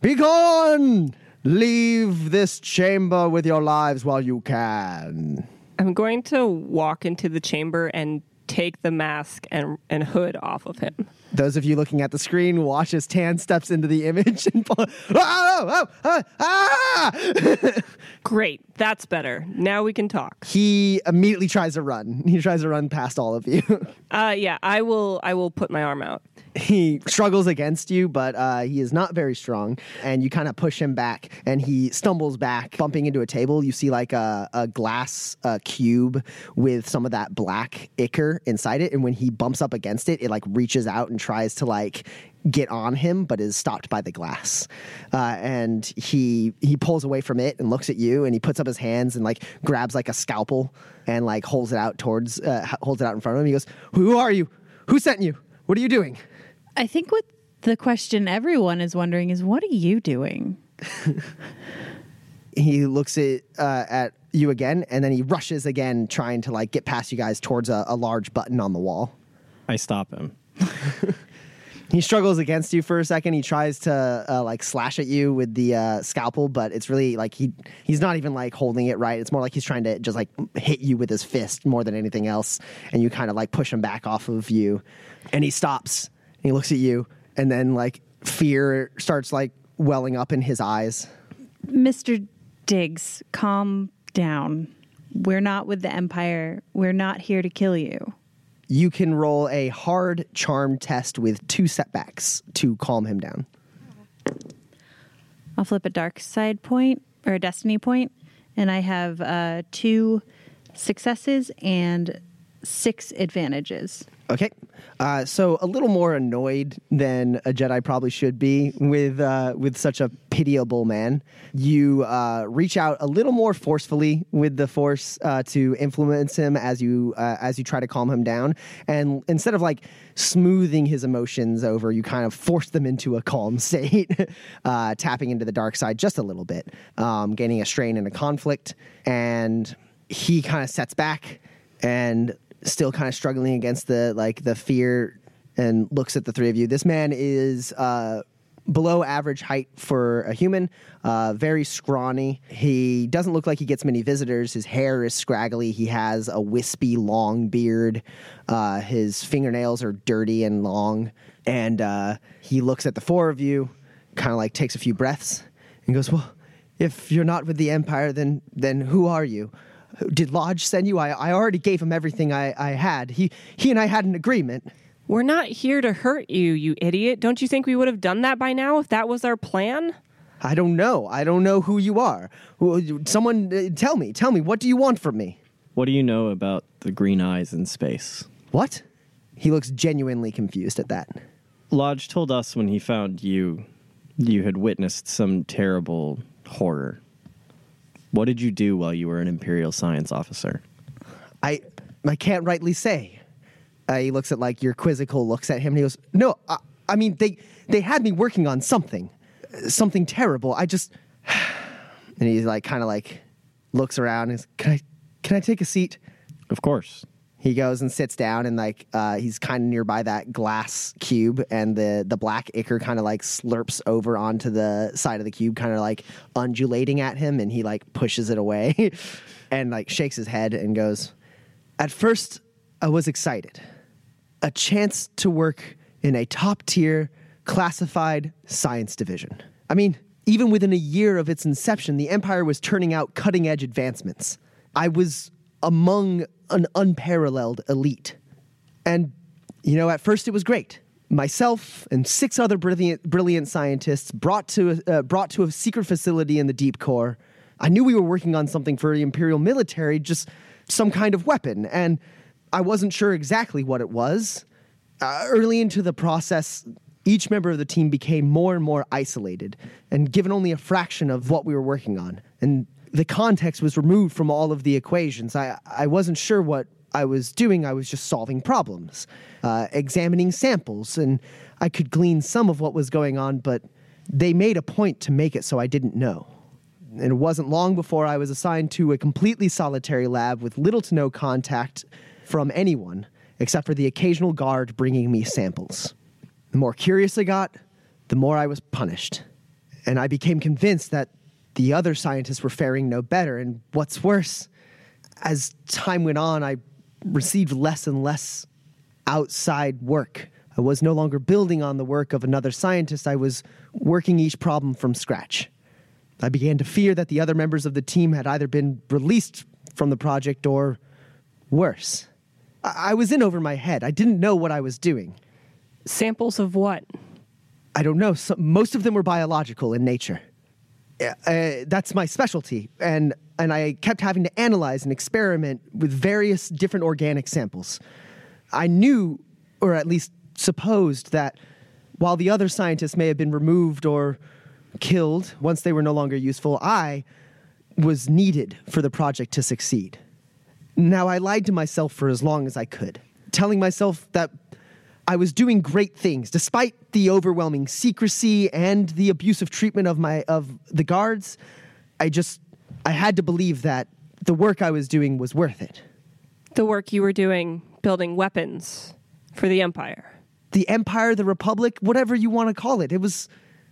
Begone! Leave this chamber with your lives while you can. I'm going to walk into the chamber and take the mask and, and hood off of him. Those of you looking at the screen watch as Tan steps into the image and pull, oh, oh, oh, ah! Great, that's better. Now we can talk. he immediately tries to run. He tries to run past all of you. Uh, yeah, I will. I will put my arm out. he struggles against you, but uh, he is not very strong. And you kind of push him back, and he stumbles back, bumping into a table. You see like a, a glass uh, cube with some of that black ichor inside it. And when he bumps up against it, it like reaches out and tries to like get on him, but is stopped by the glass. Uh, and he he pulls away from it and looks at you, and he puts up his hands and like grabs like a scalpel and like holds it out towards uh, holds it out in front of him. He goes, "Who are you? Who sent you? What are you doing?" I think what the question everyone is wondering is what are you doing? he looks at uh, at you again, and then he rushes again, trying to like get past you guys towards a, a large button on the wall. I stop him. He struggles against you for a second. He tries to uh, like slash at you with the uh, scalpel, but it's really like he he's not even like holding it right. It's more like he's trying to just like hit you with his fist more than anything else. And you kind of like push him back off of you, and he stops. And he looks at you, and then like fear starts like welling up in his eyes. Mr. Diggs, calm down. We're not with the Empire. We're not here to kill you. You can roll a hard charm test with two setbacks to calm him down. I'll flip a dark side point or a destiny point, and I have uh, two successes and six advantages. Okay. Uh, so a little more annoyed than a Jedi probably should be with uh, with such a pitiable man. You uh, reach out a little more forcefully with the Force uh, to influence him as you uh, as you try to calm him down, and instead of like smoothing his emotions over, you kind of force them into a calm state, uh, tapping into the dark side just a little bit, um, gaining a strain and a conflict, and he kind of sets back and still kind of struggling against the like the fear and looks at the three of you. This man is uh, below average height for a human, uh, very scrawny. He doesn't look like he gets many visitors. His hair is scraggly. He has a wispy, long beard. Uh, his fingernails are dirty and long. And uh, he looks at the four of you, kind of like takes a few breaths, and goes, "Well, if you're not with the Empire, then then who are you?" Did Lodge send you? I, I already gave him everything I, I had. He he and I had an agreement. We're not here to hurt you, you idiot. Don't you think we would have done that by now if that was our plan? I don't know. I don't know who you are. Who- Someone uh, tell me. Tell me. What do you want from me? What do you know about the green eyes in space? What? He looks genuinely confused at that. Lodge told us when he found you, you had witnessed some terrible horror. What did you do while you were an Imperial science officer? I I can't rightly say. Uh, he looks at like your quizzical looks at him and he goes, "No, I, I mean they they had me working on something, something terrible. I just." And he's like kind of like looks around. And is can I can I take a seat? Of course. He goes and sits down, and like uh, he's kind of nearby that glass cube, and the the black ichor kind of like slurps over onto the side of the cube, kind of like undulating at him, and he like pushes it away, and like shakes his head and goes. At first, I was excited, a chance to work in a top tier classified science division. I mean, even within a year of its inception, the Empire was turning out cutting edge advancements. I was among an unparalleled elite. And, you know, at first it was great. Myself and six other brilliant, brilliant scientists brought to, uh, brought to a secret facility in the deep core. I knew we were working on something for the Imperial military, just some kind of weapon, and I wasn't sure exactly what it was. Uh, early into the process, each member of the team became more and more isolated and given only a fraction of what we were working on. And the context was removed from all of the equations. I, I wasn't sure what I was doing. I was just solving problems, uh, examining samples, and I could glean some of what was going on, but they made a point to make it so I didn't know. And it wasn't long before I was assigned to a completely solitary lab with little to no contact from anyone. except for the occasional guard bringing me samples. The more curious I got, the more I was punished. And I became convinced that the other scientists were faring no better. And what's worse, as time went on, I received less and less outside work. I was no longer building on the work of another scientist, I was working each problem from scratch. I began to fear that the other members of the team had either been released from the project or worse. I, I was in over my head. I didn't know what I was doing. Samples of what? I don't know. So, most of them were biological in nature. Uh, that's my specialty, and and I kept having to analyze and experiment with various different organic samples. I knew, or at least supposed, that while the other scientists may have been removed or killed once they were no longer useful, I was needed for the project to succeed. Now, I lied to myself for as long as I could, telling myself that I was doing great things despite the overwhelming secrecy and the abusive treatment of my of the guards. I just I had to believe that the work I was doing was worth it. The work you were doing building weapons for the empire. The empire, the republic, whatever you want to call it. It was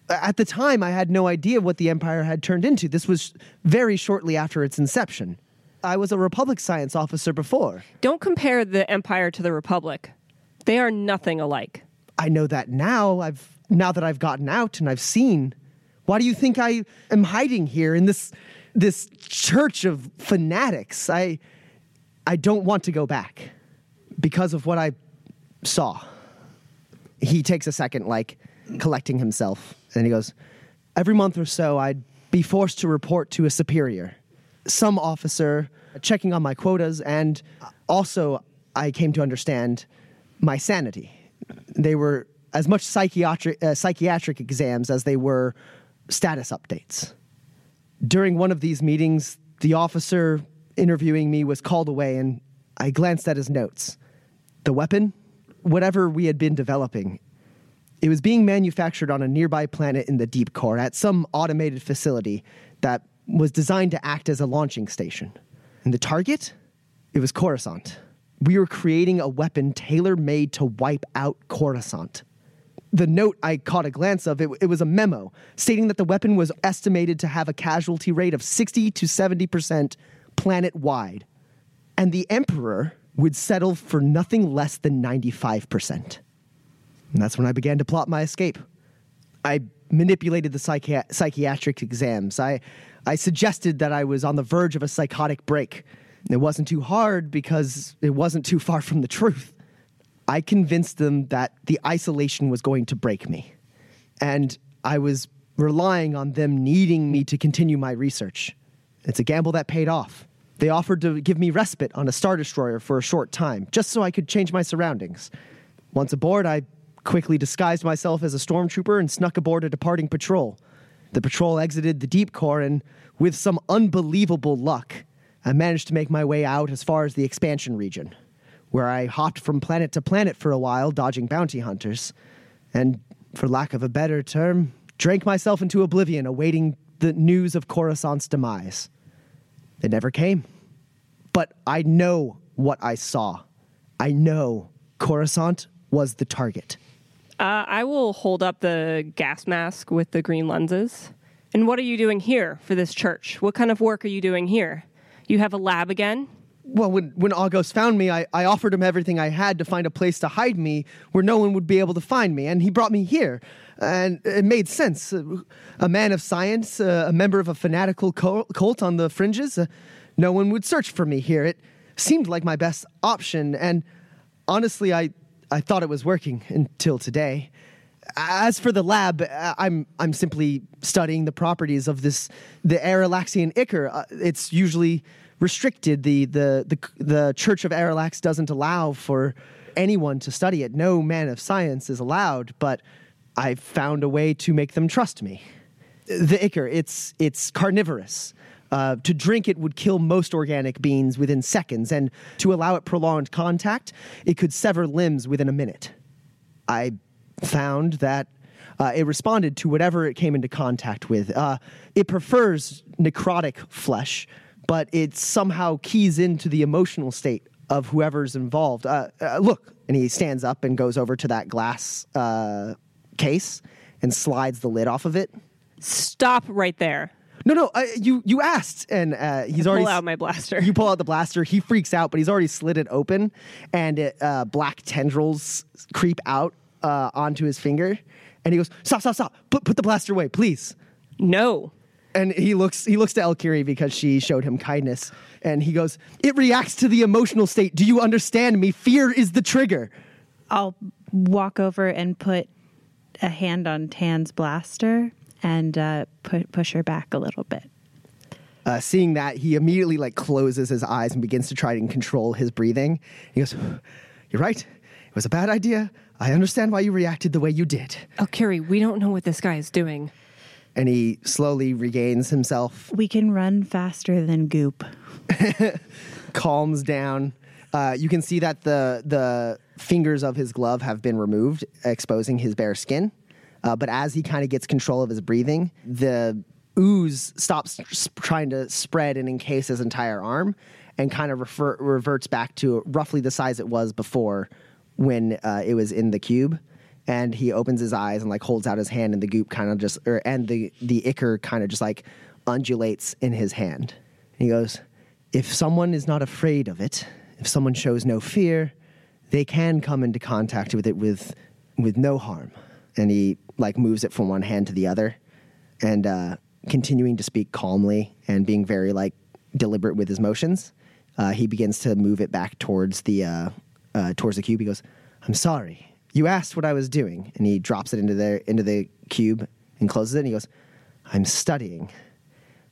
at the time I had no idea what the empire had turned into. This was very shortly after its inception. I was a republic science officer before. Don't compare the empire to the republic. They are nothing alike. I know that now. I've now that I've gotten out and I've seen. Why do you think I am hiding here in this this church of fanatics? I I don't want to go back because of what I saw. He takes a second like collecting himself and he goes, "Every month or so I'd be forced to report to a superior, some officer checking on my quotas and also I came to understand my sanity. They were as much psychiatric, uh, psychiatric exams as they were status updates. During one of these meetings, the officer interviewing me was called away, and I glanced at his notes. The weapon, whatever we had been developing, it was being manufactured on a nearby planet in the deep core at some automated facility that was designed to act as a launching station. And the target? It was Coruscant we were creating a weapon tailor made to wipe out Coruscant. The note I caught a glance of, it, it was a memo stating that the weapon was estimated to have a casualty rate of 60 to 70% planet wide, and the Emperor would settle for nothing less than 95%. And that's when I began to plot my escape. I manipulated the psychi- psychiatric exams. I, I suggested that I was on the verge of a psychotic break it wasn't too hard because it wasn't too far from the truth. I convinced them that the isolation was going to break me. And I was relying on them needing me to continue my research. It's a gamble that paid off. They offered to give me respite on a Star Destroyer for a short time, just so I could change my surroundings. Once aboard, I quickly disguised myself as a stormtrooper and snuck aboard a departing patrol. The patrol exited the deep core, and with some unbelievable luck, I managed to make my way out as far as the expansion region, where I hopped from planet to planet for a while, dodging bounty hunters, and, for lack of a better term, drank myself into oblivion awaiting the news of Coruscant's demise. It never came. But I know what I saw. I know Coruscant was the target. Uh, I will hold up the gas mask with the green lenses. And what are you doing here for this church? What kind of work are you doing here? You have a lab again? Well, when, when August found me, I, I offered him everything I had to find a place to hide me where no one would be able to find me, and he brought me here. And it made sense. A man of science, a member of a fanatical cult on the fringes, uh, no one would search for me here. It seemed like my best option, and honestly, I, I thought it was working until today. As for the lab, uh, I'm I'm simply studying the properties of this the Aralaxian ichor. Uh, it's usually restricted. The, the the the Church of Aralax doesn't allow for anyone to study it. No man of science is allowed, but I've found a way to make them trust me. The ichor, it's it's carnivorous. Uh, to drink it would kill most organic beings within seconds, and to allow it prolonged contact, it could sever limbs within a minute. I found that uh, it responded to whatever it came into contact with. Uh, it prefers necrotic flesh, but it somehow keys into the emotional state of whoever's involved. Uh, uh, look, and he stands up and goes over to that glass uh, case and slides the lid off of it. Stop right there. No, no, you you asked, and uh, he's already Pull out my blaster. You pull out the blaster. He freaks out, but he's already slid it open, and it, uh, black tendrils creep out uh, onto his finger. And he goes, "Stop! Stop! Stop! Put put the blaster away, please." no. And he looks he looks to Elkiri because she showed him kindness, and he goes, "It reacts to the emotional state. Do you understand me? Fear is the trigger." I'll walk over and put a hand on Tan's blaster and uh, pu- push her back a little bit. Uh, seeing that, he immediately like closes his eyes and begins to try and control his breathing. He goes, "You're right. It was a bad idea. I understand why you reacted the way you did." Oh, Carrie, we don't know what this guy is doing. And he slowly regains himself, We can run faster than Goop. calms down. Uh, you can see that the the fingers of his glove have been removed, exposing his bare skin. Uh, but as he kind of gets control of his breathing, the ooze stops s- trying to spread and encase his entire arm, and kind of refer, reverts back to roughly the size it was before when uh, it was in the cube. And he opens his eyes and like holds out his hand, and the goop kind of just, or and the the ichor kind of just like undulates in his hand. And he goes, "If someone is not afraid of it, if someone shows no fear, they can come into contact with it with with no harm." And he like moves it from one hand to the other, and uh, continuing to speak calmly and being very like deliberate with his motions, uh, he begins to move it back towards the uh, towards the cube. He goes, "I'm sorry, you asked what I was doing," and he drops it into the into the cube and closes it. And he goes, "I'm studying."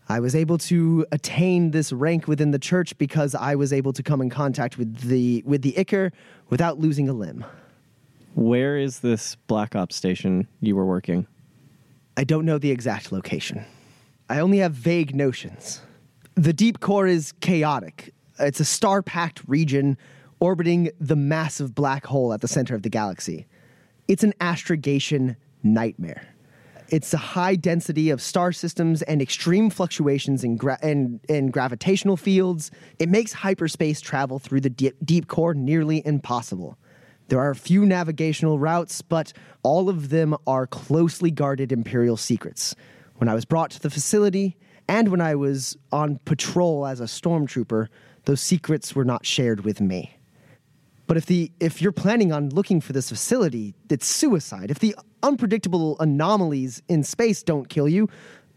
I was able to attain this rank within the church because I was able to come in contact with the with the Ichor without losing a limb. Where is this Black Ops station you were working? I don't know the exact location. I only have vague notions. The deep core is chaotic. It's a star packed region orbiting the massive black hole at the center of the galaxy. It's an astrogation nightmare. It's a high density of star systems and extreme fluctuations in, gra- gravitational fields. It makes hyperspace travel through the deep, deep core nearly impossible. There are a few navigational routes, but all of them are closely guarded Imperial secrets. When I was brought to the facility, and when I was on patrol as a stormtrooper, those secrets were not shared with me. But if the if you're planning on looking for this facility, it's suicide. If the unpredictable anomalies in space don't kill you,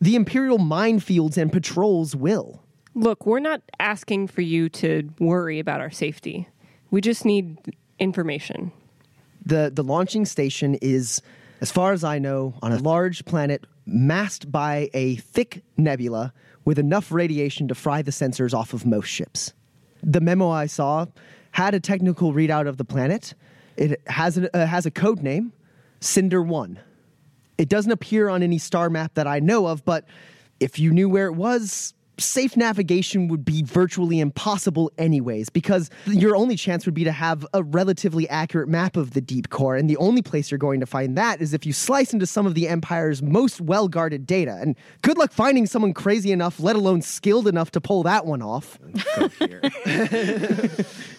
the Imperial minefields and patrols will. Look, we're not asking for you to worry about our safety. We just need information. The the launching station is, as far as I know, on a large planet masked by a thick nebula with enough radiation to fry the sensors off of most ships. The memo I saw had a technical readout of the planet. It has a, uh, has a code name, Cinder One. It doesn't appear on any star map that I know of, but if you knew where it was, safe navigation would be virtually impossible anyways, because your only chance would be to have a relatively accurate map of the deep core, and the only place you're going to find that is if you slice into some of the Empire's most well guarded data. And good luck finding someone crazy enough, let alone skilled enough to pull that one off.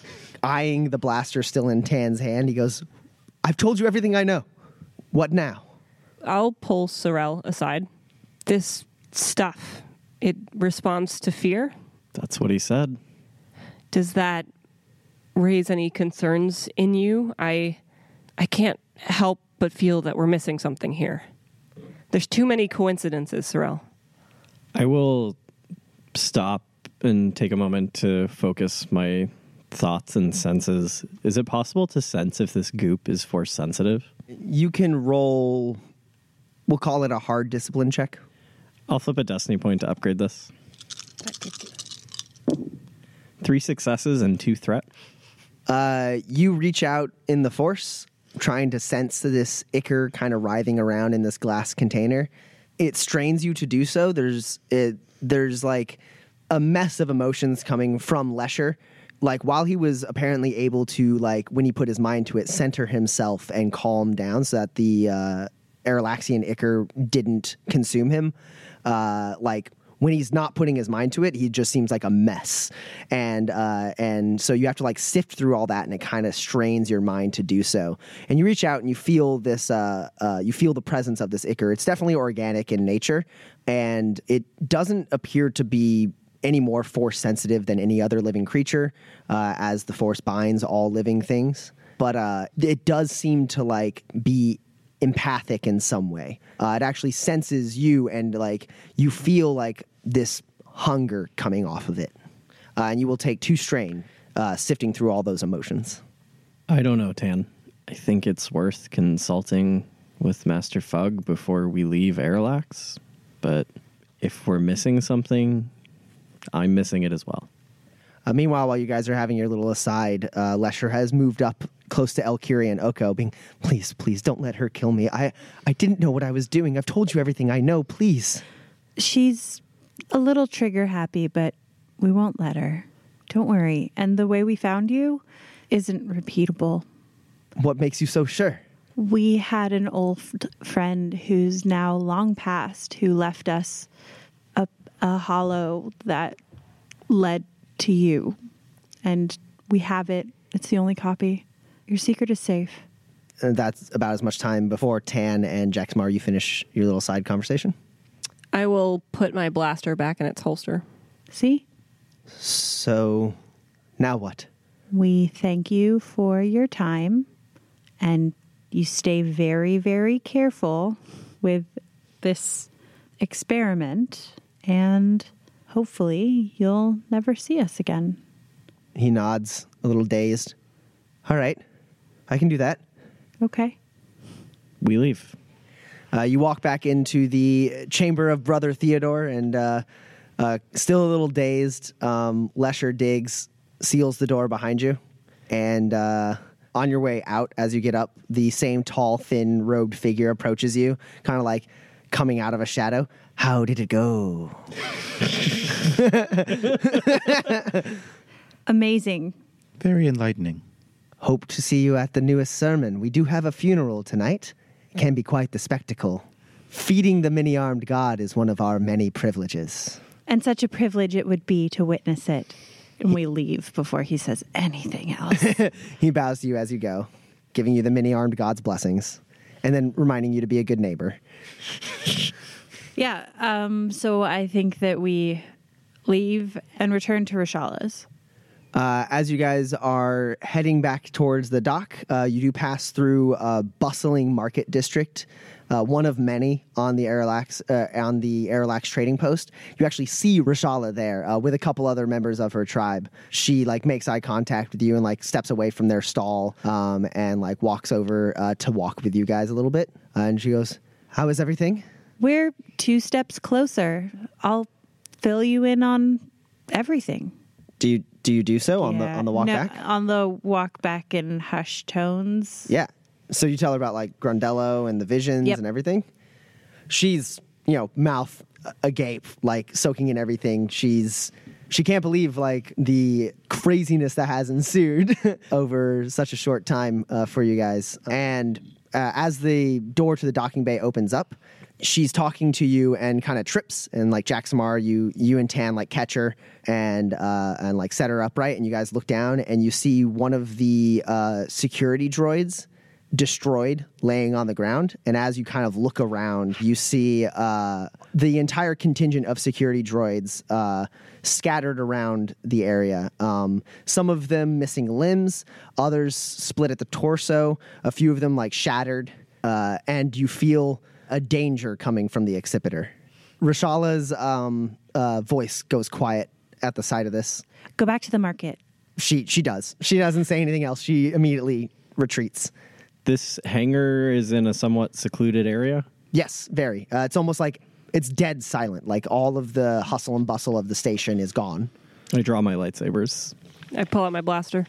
Eyeing the blaster still in Tan's hand, he goes, I've told you everything I know. What now? I'll pull Sorel aside. This stuff, it responds to fear. That's what he said. Does that raise any concerns in you? I I can't help but feel that we're missing something here. There's too many coincidences, Sorel. I will stop and take a moment to focus my thoughts and senses. Is it possible to sense if this goop is force sensitive? You can roll, we'll call it a hard discipline check. I'll flip a destiny point to upgrade this. Three successes and two threat. Uh, you reach out in the force, trying to sense this ichor kind of writhing around in this glass container. It strains you to do so. There's it. There's like a mess of emotions coming from Lesher. Like while he was apparently able to like when he put his mind to it, center himself and calm down so that the uh, ichor didn't consume him. Uh, like when he's not putting his mind to it, he just seems like a mess. And uh, and so you have to like sift through all that, and it kind of strains your mind to do so. And you reach out and you feel this, uh, uh, you feel the presence of this ichor. It's definitely organic in nature, and it doesn't appear to be any more force sensitive than any other living creature, uh, as the force binds all living things. But uh, it does seem to like be empathic in some way. Uh, it actually senses you, and like you feel like this hunger coming off of it, uh, and you will take two strain uh, sifting through all those emotions. I don't know, Tan. I think it's worth consulting with Master Fugg before we leave Airlax. But if we're missing something, I'm missing it as well. Uh, meanwhile, while you guys are having your little aside, uh, Lesher has moved up close to Elkiri and Oko, being, "Please, please, don't let her kill me. I, I didn't know what I was doing. I've told you everything I know. Please." She's a little trigger happy, but we won't let her. Don't worry. And the way we found you isn't repeatable. What makes you so sure? We had an old friend who's now long past who left us a, a hollow that led to you. And we have it. It's the only copy. Your secret is safe. And that's about as much time before Tan and Jaxamar you finish your little side conversation. I will put my blaster back in its holster. See? So, now what? We thank you for your time and you stay very, very careful with this experiment and hopefully you'll never see us again. He nods, a little dazed. All right, I can do that. Okay. We leave. Uh, you walk back into the chamber of Brother Theodore, and uh, uh, still a little dazed. Um, Lesher Diggs, seals the door behind you, and uh, on your way out, as you get up, the same tall, thin, robed figure approaches you, kind of like coming out of a shadow. How did it go? Amazing. Very enlightening. Hope to see you at the newest sermon. We do have a funeral tonight. Can be quite the spectacle. Feeding the many armed god is one of our many privileges. And such a privilege it would be to witness it. And we leave before he says anything else. He bows to you as you go, giving you the many armed god's blessings, and then reminding you to be a good neighbor. Yeah. Um, so I think that we leave and return to Rashala's. Uh, as you guys are heading back towards the dock, uh, you do pass through a bustling market district, uh, one of many on the Airlax uh, on the Airlax trading post. You actually see Rashala there uh, with a couple other members of her tribe. She like makes eye contact with you and like steps away from their stall um, and like walks over uh, to walk with you guys a little bit. and she goes, "How is everything?" We're two steps closer. I'll fill you in on everything. Do you do you do so on the on the walk No, back? On the walk back in hushed tones. Yeah. So you tell her about like Grundello and the visions Yep. and everything. She's, you know, mouth agape, like soaking in everything. She's she can't believe like the craziness that has ensued over such a short time uh, for you guys. And uh, as the door to the docking bay opens up, she's talking to you and kind of trips and like Jaxamar, you you and Tan like catch her and uh, and like set her upright, and you guys look down and you see one of the uh, security droids destroyed laying on the ground. And as you kind of look around you see uh, the entire contingent of security droids uh, scattered around the area. Um, some of them missing limbs others split at the torso a few of them like shattered uh, and you feel a danger coming from the Accipiter rashala's um, uh, voice goes quiet at the sight of this Go back to the market. she she does she doesn't say anything else she immediately retreats This hangar is in a somewhat secluded area. Yes, very. Uh, it's almost like it's dead silent. Like all of the hustle and bustle of the station is gone. I draw my lightsabers. I pull out my blaster.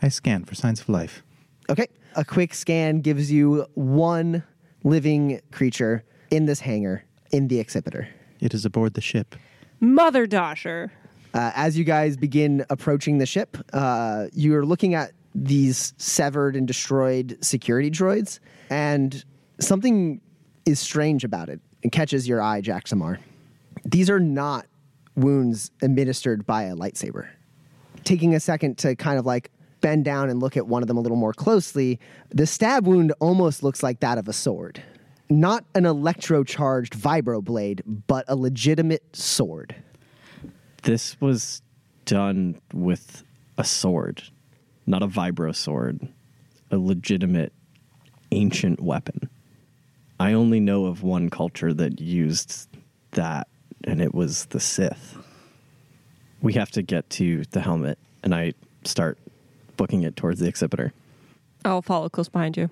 I scan for signs of life. Okay. A quick scan gives you one living creature in this hangar in the Accipiter. It is aboard the ship. Mother Dosher. Uh, as you guys begin approaching the ship, uh, you're looking at these severed and destroyed security droids, and something is strange about it. It catches your eye, Jaxamar. These are not wounds administered by a lightsaber. Taking a second to kind of like bend down and look at one of them a little more closely, the stab wound almost looks like that of a sword. Not an electrocharged vibroblade, but a legitimate sword. This was done with a sword, not a vibro sword, a legitimate ancient weapon. I only know of one culture that used that, and it was the Sith. We have to get to the helmet, and I start booking it towards the Accipiter. I'll follow close behind you.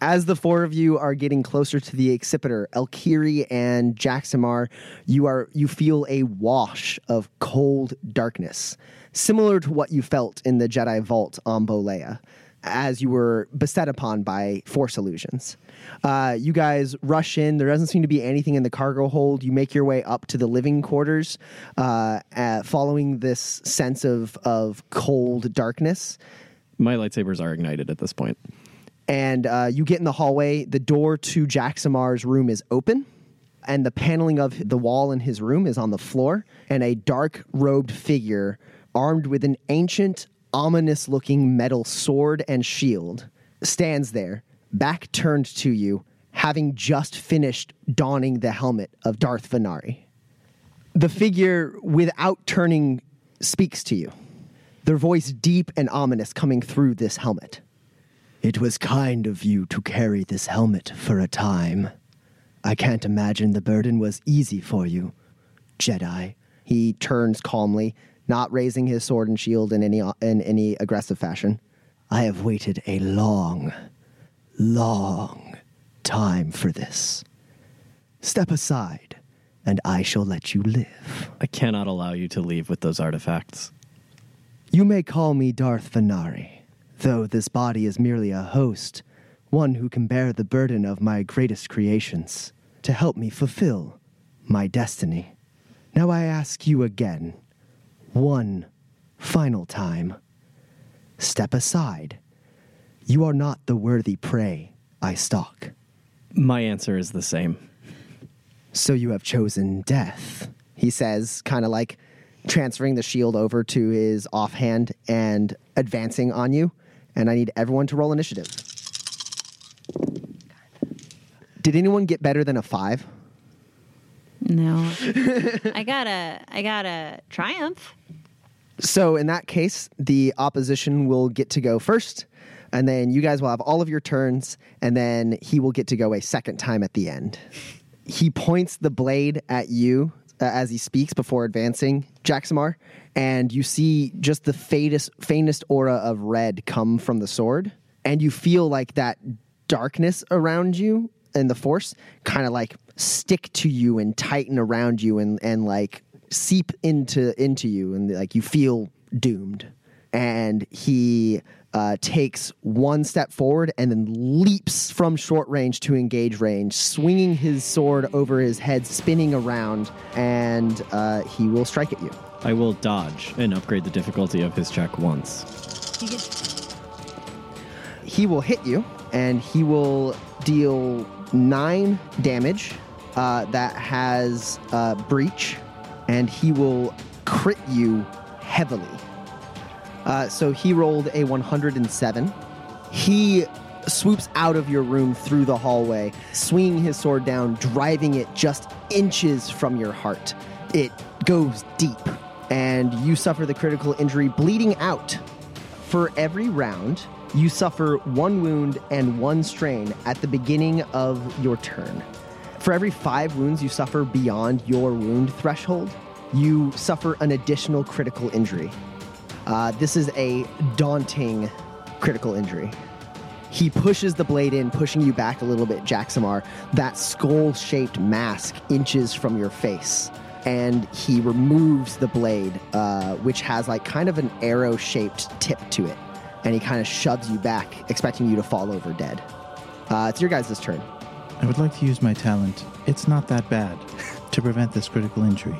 As the four of you are getting closer to the Accipiter, Elkiri and Jaxamar, you are you feel a wash of cold darkness, similar to what you felt in the Jedi Vault on Bolea, as you were beset upon by Force illusions. Uh, you guys rush in. There doesn't seem to be anything in the cargo hold. You make your way up to the living quarters, uh, uh, following this sense of of cold darkness My lightsabers are ignited at this point. and uh, you get in the hallway. The door to Jaxamar's room is open, and the paneling of the wall in his room is on the floor. And a dark robed figure, armed with an ancient, ominous looking metal sword and shield, stands there, back turned to you, having just finished donning the helmet of Darth Venari. The figure, without turning, speaks to you, their voice deep and ominous coming through this helmet. It was kind of you to carry this helmet for a time. I can't imagine the burden was easy for you, Jedi. He turns calmly, not raising his sword and shield in any in any aggressive fashion. I have waited a long, long time for this. Step aside, and I shall let you live. I cannot allow you to leave with those artifacts. You may call me Darth Venari, though this body is merely a host, one who can bear the burden of my greatest creations, to help me fulfill my destiny. Now I ask you again, one final time, step aside. You are not the worthy prey I stalk. My answer is the same. So you have chosen death, he says, kind of like transferring the shield over to his offhand and advancing on you. And I need everyone to roll initiative. Did anyone get better than a five? No. I got a I got a triumph. So in that case, the opposition will get to go first, and then you guys will have all of your turns, and then he will get to go a second time at the end. He points the blade at you uh, as he speaks before advancing, Jaxamar, and you see just the faintest, faintest aura of red come from the sword, and you feel like that darkness around you and the force kind of like stick to you and tighten around you and and like seep into into you and like you feel doomed and he uh, takes one step forward and then leaps from short range to engage range, swinging his sword over his head, spinning around, and uh, he will strike at you. I will dodge and upgrade the difficulty of his check once. You get He will hit you, and he will deal nine damage. Uh, that has uh, breach, and he will crit you heavily. Uh, so he rolled a 107. He swoops out of your room through the hallway, swinging his sword down, driving it just inches from your heart. It goes deep, and you suffer the critical injury, bleeding out. For every round, you suffer one wound and one strain at the beginning of your turn. For every five wounds you suffer beyond your wound threshold, you suffer an additional critical injury. Uh, this is a daunting critical injury. He pushes the blade in, pushing you back a little bit, Jaxamar. That skull shaped mask inches from your face. And he removes the blade, uh, which has like kind of an arrow shaped tip to it. And he kind of shoves you back, expecting you to fall over dead. Uh, it's your guys' turn. I would like to use my talent, It's Not That Bad, to prevent this critical injury.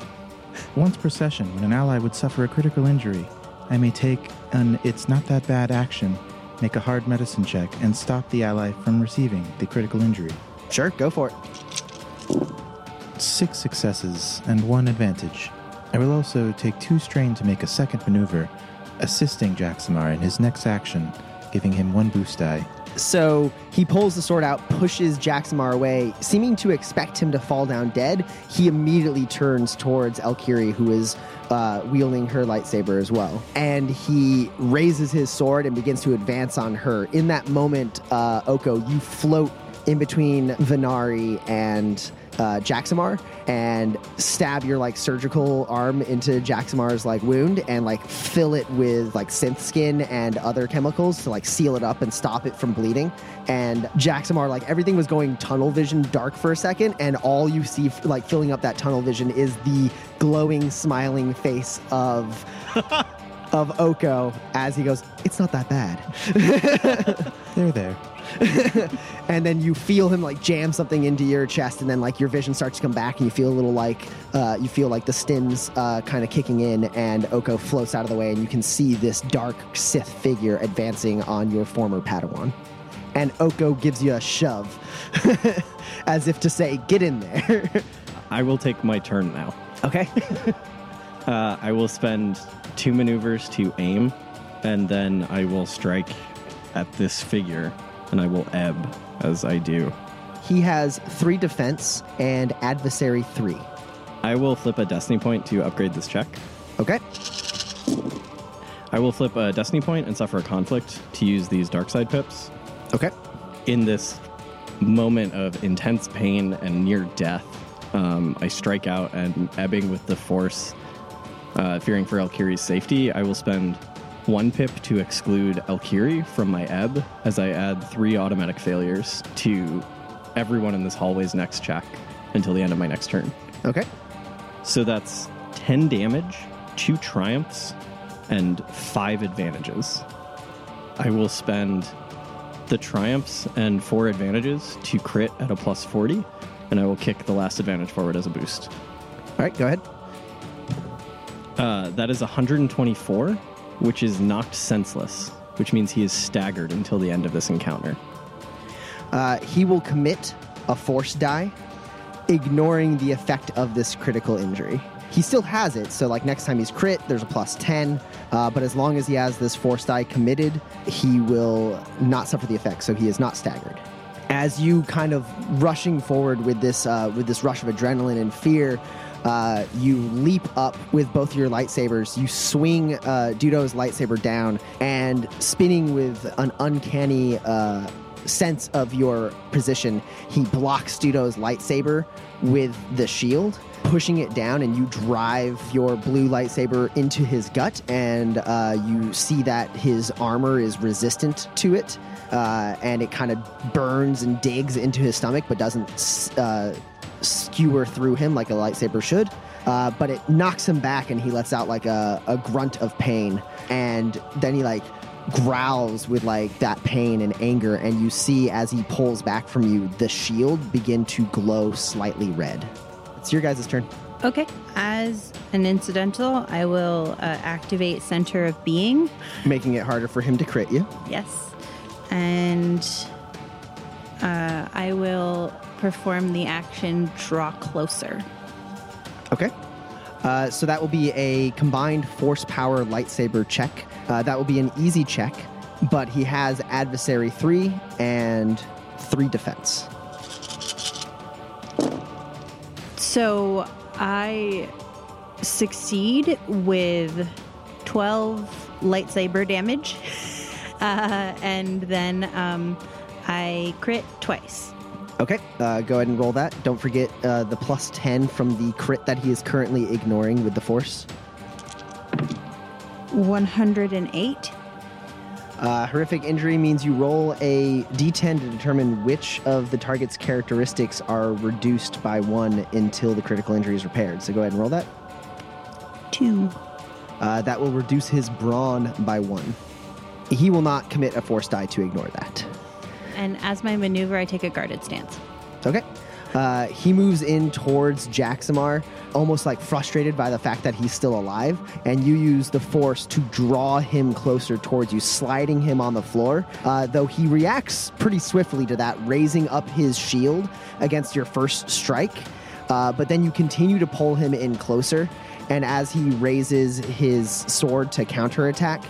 Once per session, when an ally would suffer a critical injury, I may take an It's Not That Bad action, make a hard medicine check, and stop the ally from receiving the critical injury. Sure, go for it. Six successes and one advantage. I will also take two strain to make a second maneuver, assisting Jaxamar in his next action, giving him one boost die. So he pulls the sword out, pushes Jaxamar away, seeming to expect him to fall down dead. He immediately turns towards Elkiri, who is uh, wielding her lightsaber as well. And he raises his sword and begins to advance on her. In that moment, uh, Oko, you float in between Venari and uh, Jaxamar and stab your like surgical arm into Jaxamar's like wound and like fill it with like synth skin and other chemicals to like seal it up and stop it from bleeding. And Jaxamar, like everything was going tunnel vision dark for a second, and all you see like filling up that tunnel vision is the glowing, smiling face of. of Oko as he goes, It's not that bad. There, there. and then you feel him like jam something into your chest and then like your vision starts to come back and you feel a little like uh, you feel like the stims uh, kind of kicking in and oko floats out of the way and you can see this dark sith figure advancing on your former padawan. And oko gives you a shove as if to say get in there. I will take my turn now. okay. Uh, I will spend two maneuvers to aim, and then I will strike at this figure, and I will ebb as I do. he has three defense and adversary three I will flip a destiny point to upgrade this check. okay I will flip a destiny point and suffer a conflict to use these dark side pips. okay In this moment of intense pain and near death, um, I strike out and ebbing with the force, uh, fearing for Elkiri's safety. I will spend one pip to exclude Elkiri from my ebb as I add three automatic failures to everyone in this hallway's next check until the end of my next turn. okay So that's 10 damage, two triumphs, and five advantages. I will spend the triumphs and four advantages to crit at a plus 40, and I will kick the last advantage forward as a boost. all right go ahead Uh, that is 124, which is knocked senseless, which means he is staggered until the end of this encounter. uh, he will commit a force die, ignoring the effect of this critical injury. He still has it, so like next time he's crit, there's a plus 10. Uh, but as long as he has this force die committed, he will not suffer the effect, so he is not staggered. As you kind of rushing forward with this uh, with this rush of adrenaline and fear, uh, you leap up with both your lightsabers. You swing uh, Dudo's lightsaber down, and spinning with an uncanny uh, sense of your position, he blocks Dudo's lightsaber with the shield, pushing it down, and you drive your blue lightsaber into his gut, and uh, you see that his armor is resistant to it, uh, and it kind of burns and digs into his stomach, but doesn't uh, skewer through him like a lightsaber should. Uh, but it knocks him back, and he lets out like a, a grunt of pain, and then he like growls with like that pain and anger and you see as he pulls back from you the shield begin to glow slightly red it's your guys' turn Okay. As an incidental, I will uh, activate Center of Being. making it harder for him to crit you Yes. And uh, I will perform the action Draw Closer. okay uh, so that will be a combined force power lightsaber check uh, that will be an easy check but he has adversary 3 and 3 defense So I succeed with 12 lightsaber damage. Uh, and then um, I crit twice. Okay, uh, go ahead and roll that. Don't forget uh, the plus 10 from the crit that he is currently ignoring with the force. 108. Uh, horrific injury means you roll a d10 to determine which of the target's characteristics are reduced by one until the critical injury is repaired. So go ahead and roll that. Two. Uh, that will reduce his brawn by one. He will not commit a force die to ignore that. And as my maneuver, I take a guarded stance. Okay. Uh, he moves in towards Jaxamar, almost like frustrated by the fact that he's still alive, and you use the force to draw him closer towards you, sliding him on the floor. Uh, though he reacts pretty swiftly to that, raising up his shield against your first strike. Uh, but then you continue to pull him in closer, and as he raises his sword to counterattack,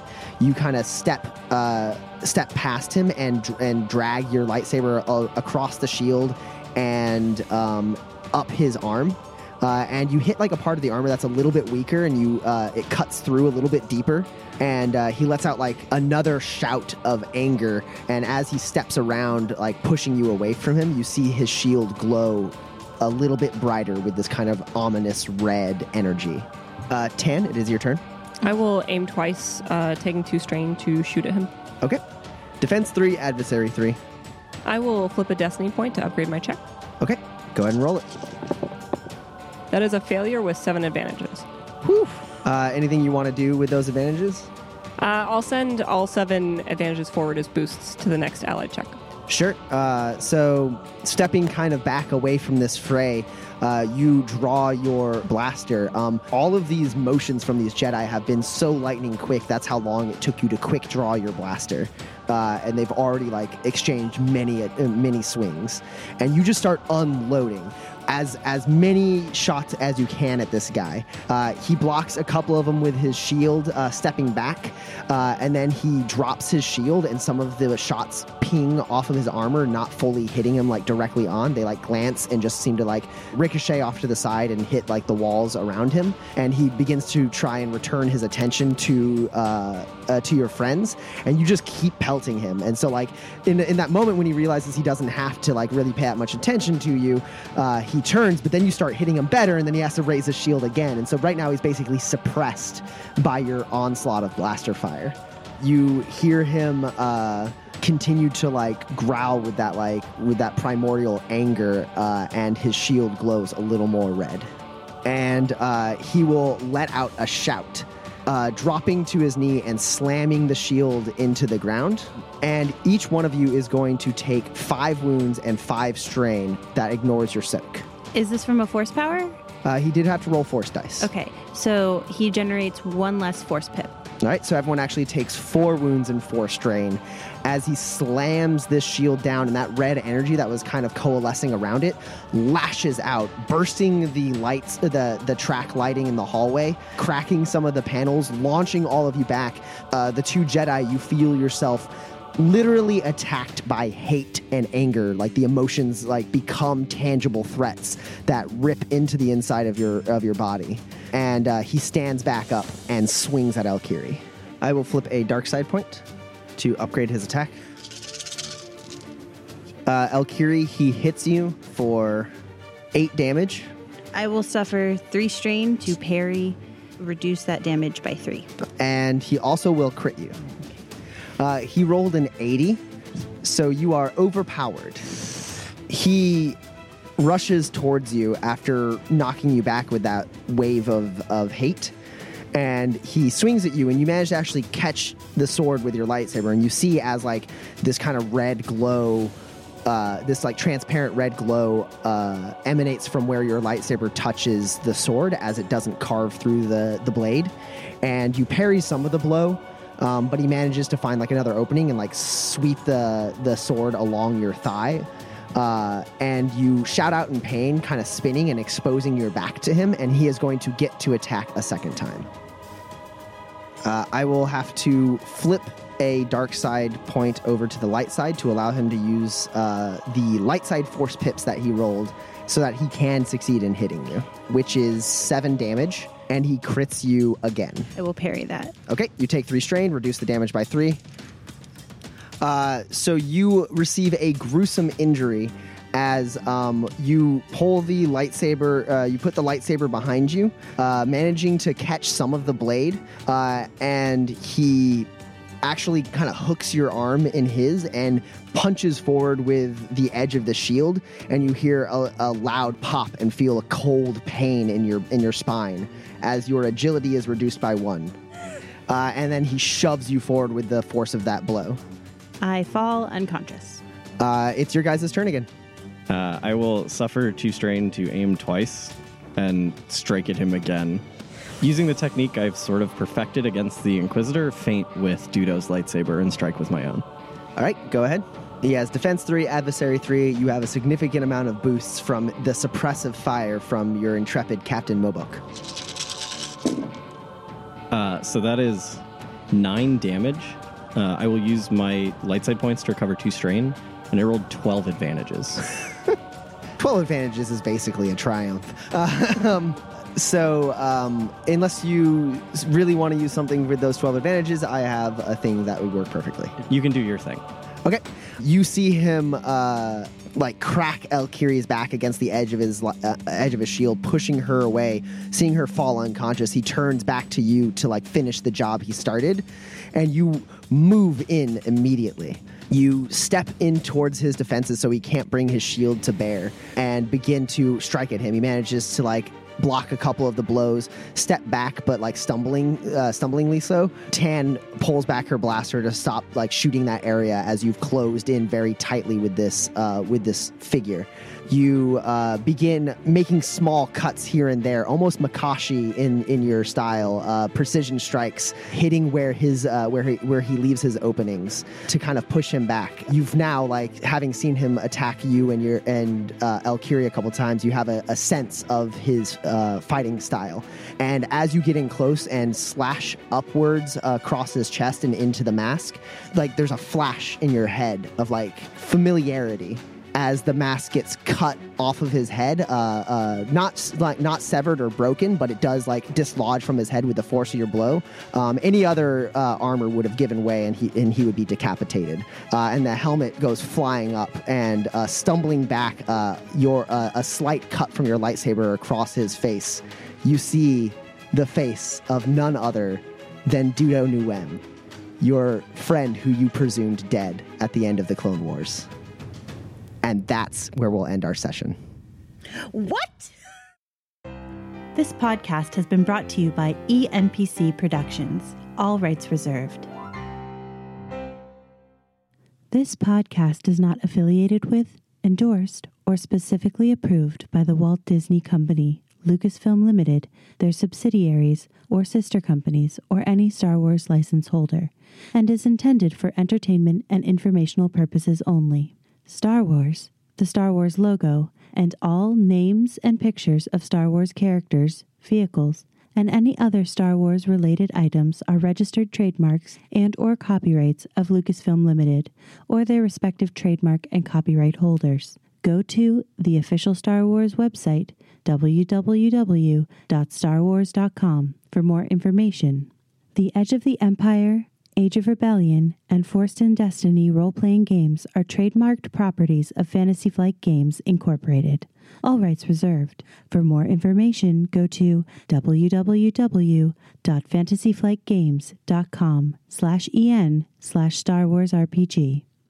you kind of step uh, step past him and and drag your lightsaber across the shield and um, up his arm. Uh, and you hit like a part of the armor that's a little bit weaker, and you uh, it cuts through a little bit deeper. And uh, he lets out like another shout of anger. And as he steps around, like pushing you away from him, you see his shield glow a little bit brighter with this kind of ominous red energy. Uh, Tan, it is your turn. I will aim twice, uh, taking two strain to shoot at him. Okay. Defense three, adversary three. I will flip a destiny point to upgrade my check. Okay. Go ahead and roll it. That is a failure with seven advantages. Whew. Uh, anything you want to do with those advantages? Uh, I'll send all seven advantages forward as boosts to the next allied check. Sure. Uh, so, stepping kind of back away from this fray, uh, you draw your blaster. Um, all of these motions from these Jedi have been so lightning quick. That's how long it took you to quick draw your blaster. Uh, and they've already like exchanged many uh, many swings, and you just start unloading as as many shots as you can at this guy. Uh, he blocks a couple of them with his shield, uh, stepping back, uh, and then he drops his shield, and some of the shots ping off of his armor, not fully hitting him like directly on. They like glance and just seem to like ricochet off to the side and hit like the walls around him. And he begins to try and return his attention to uh, uh, to your friends, and you just keep pelting him. And so like in in that moment when he realizes he doesn't have to like really pay that much attention to you, uh, he turns. But then you start hitting him better, and then he has to raise his shield again. And so right now he's basically suppressed by your onslaught of blaster fire. You hear him. Uh, continue to like growl with that like with that primordial anger uh, and his shield glows a little more red and uh, he will let out a shout uh, dropping to his knee and slamming the shield into the ground. And each one of you is going to take five wounds and five strain that ignores your soak. Is this from a force power? Uh, he did have to roll force dice. Okay, so he generates one less force pip. All right, so everyone actually takes four wounds and four strain as he slams this shield down, and that red energy that was kind of coalescing around it lashes out, bursting the lights, the the track lighting in the hallway, cracking some of the panels, launching all of you back. Uh, the two Jedi, you feel yourself literally attacked by hate and anger like the emotions like become tangible threats that rip into the inside of your of your body and uh, he stands back up and swings at Elkiri. I will flip a dark side point to upgrade his attack. Uh, Elkiri, he hits you for eight damage. I will suffer three strain to parry, reduce that damage by three. and he also will crit you. Uh, he rolled an 80, so you are overpowered. He rushes towards you after knocking you back with that wave of, of hate. And he swings at you, and you manage to actually catch the sword with your lightsaber. And you see as like this kind of red glow, uh, this like transparent red glow uh, emanates from where your lightsaber touches the sword as it doesn't carve through the, the blade. And you parry some of the blow, um, but he manages to find like another opening and like sweep the the sword along your thigh. Uh, and you shout out in pain, kind of spinning and exposing your back to him, and he is going to get to attack a second time. Uh, I will have to flip a dark side point over to the light side to allow him to use uh, the light side force pips that he rolled so that he can succeed in hitting you, which is seven damage, and he crits you again. I will parry that. Okay, you take three strain, reduce the damage by three. Uh, so you receive a gruesome injury as um, you pull the lightsaber, uh, you put the lightsaber behind you, uh, managing to catch some of the blade, uh, and he actually kind of hooks your arm in his and punches forward with the edge of the shield and you hear a, a loud pop and feel a cold pain in your in your spine as your agility is reduced by one. Uh, and then he shoves you forward with the force of that blow. I fall unconscious. uh, it's your guys' turn again Uh, I will suffer two strain to aim twice and strike at him again. Using the technique I've sort of perfected against the Inquisitor, feint with Dudo's lightsaber and strike with my own. All right, go ahead. He has defense three, adversary three. You have a significant amount of boosts from the suppressive fire from your intrepid Captain Mobok. Uh, so that is nine damage. Uh, I will use my light side points to recover two strain, and I rolled 12 advantages. 12 advantages is basically a triumph. Uh, um, so, um, unless you really want to use something with those 12 advantages, I have a thing that would work perfectly. you can do your thing. Okay. You see him uh, like crack Elkiri's back against the edge of his uh, edge of his shield, pushing her away. Seeing her fall unconscious, he turns back to you to like finish the job he started, and you move in immediately. You step in towards his defenses so he can't bring his shield to bear, and begin to strike at him. He manages to like block a couple of the blows, step back, but like stumbling, uh, stumblingly so. Tan pulls back her blaster to stop like shooting that area as you've closed in very tightly with this uh, with this figure. You uh, begin making small cuts here and there, almost Makashi in in your style, uh, precision strikes, hitting where his uh, where he where he leaves his openings to kind of push him back. You've now like having seen him attack you and your and uh, Elkiri a couple times, you have a, a sense of his uh, fighting style. And as you get in close and slash upwards uh, across his chest and into the mask, like there's a flash in your head of like familiarity as the mask gets cut off of his head, uh, uh, not like not severed or broken, but it does like dislodge from his head with the force of your blow. Um, any other uh, armor would have given way, and he and he would be decapitated. Uh, and the helmet goes flying up and uh, stumbling back. Uh, your a slight cut from your lightsaber across his face. You see the face of none other than Dudo Nuem, your friend who you presumed dead at the end of the Clone Wars. And that's where we'll end our session. What? This podcast has been brought to you by ENPC Productions, all rights reserved. This podcast is not affiliated with, endorsed, or specifically approved by the Walt Disney Company, Lucasfilm Limited, their subsidiaries, or sister companies, or any Star Wars license holder, and is intended for entertainment and informational purposes only. Star Wars, the Star Wars logo, and all names and pictures of Star Wars characters, vehicles, and any other Star Wars related items are registered trademarks and or copyrights of Lucasfilm Limited or their respective trademark and copyright holders. Go to the official Star Wars website www.starwars.com for more information. The Edge of the Empire, Age of Rebellion, and Force and Destiny role playing games are trademarked properties of Fantasy Flight Games Incorporated. All rights reserved. For more information, go to www.fantasyflightgames.com slash en slash Star Wars RPG.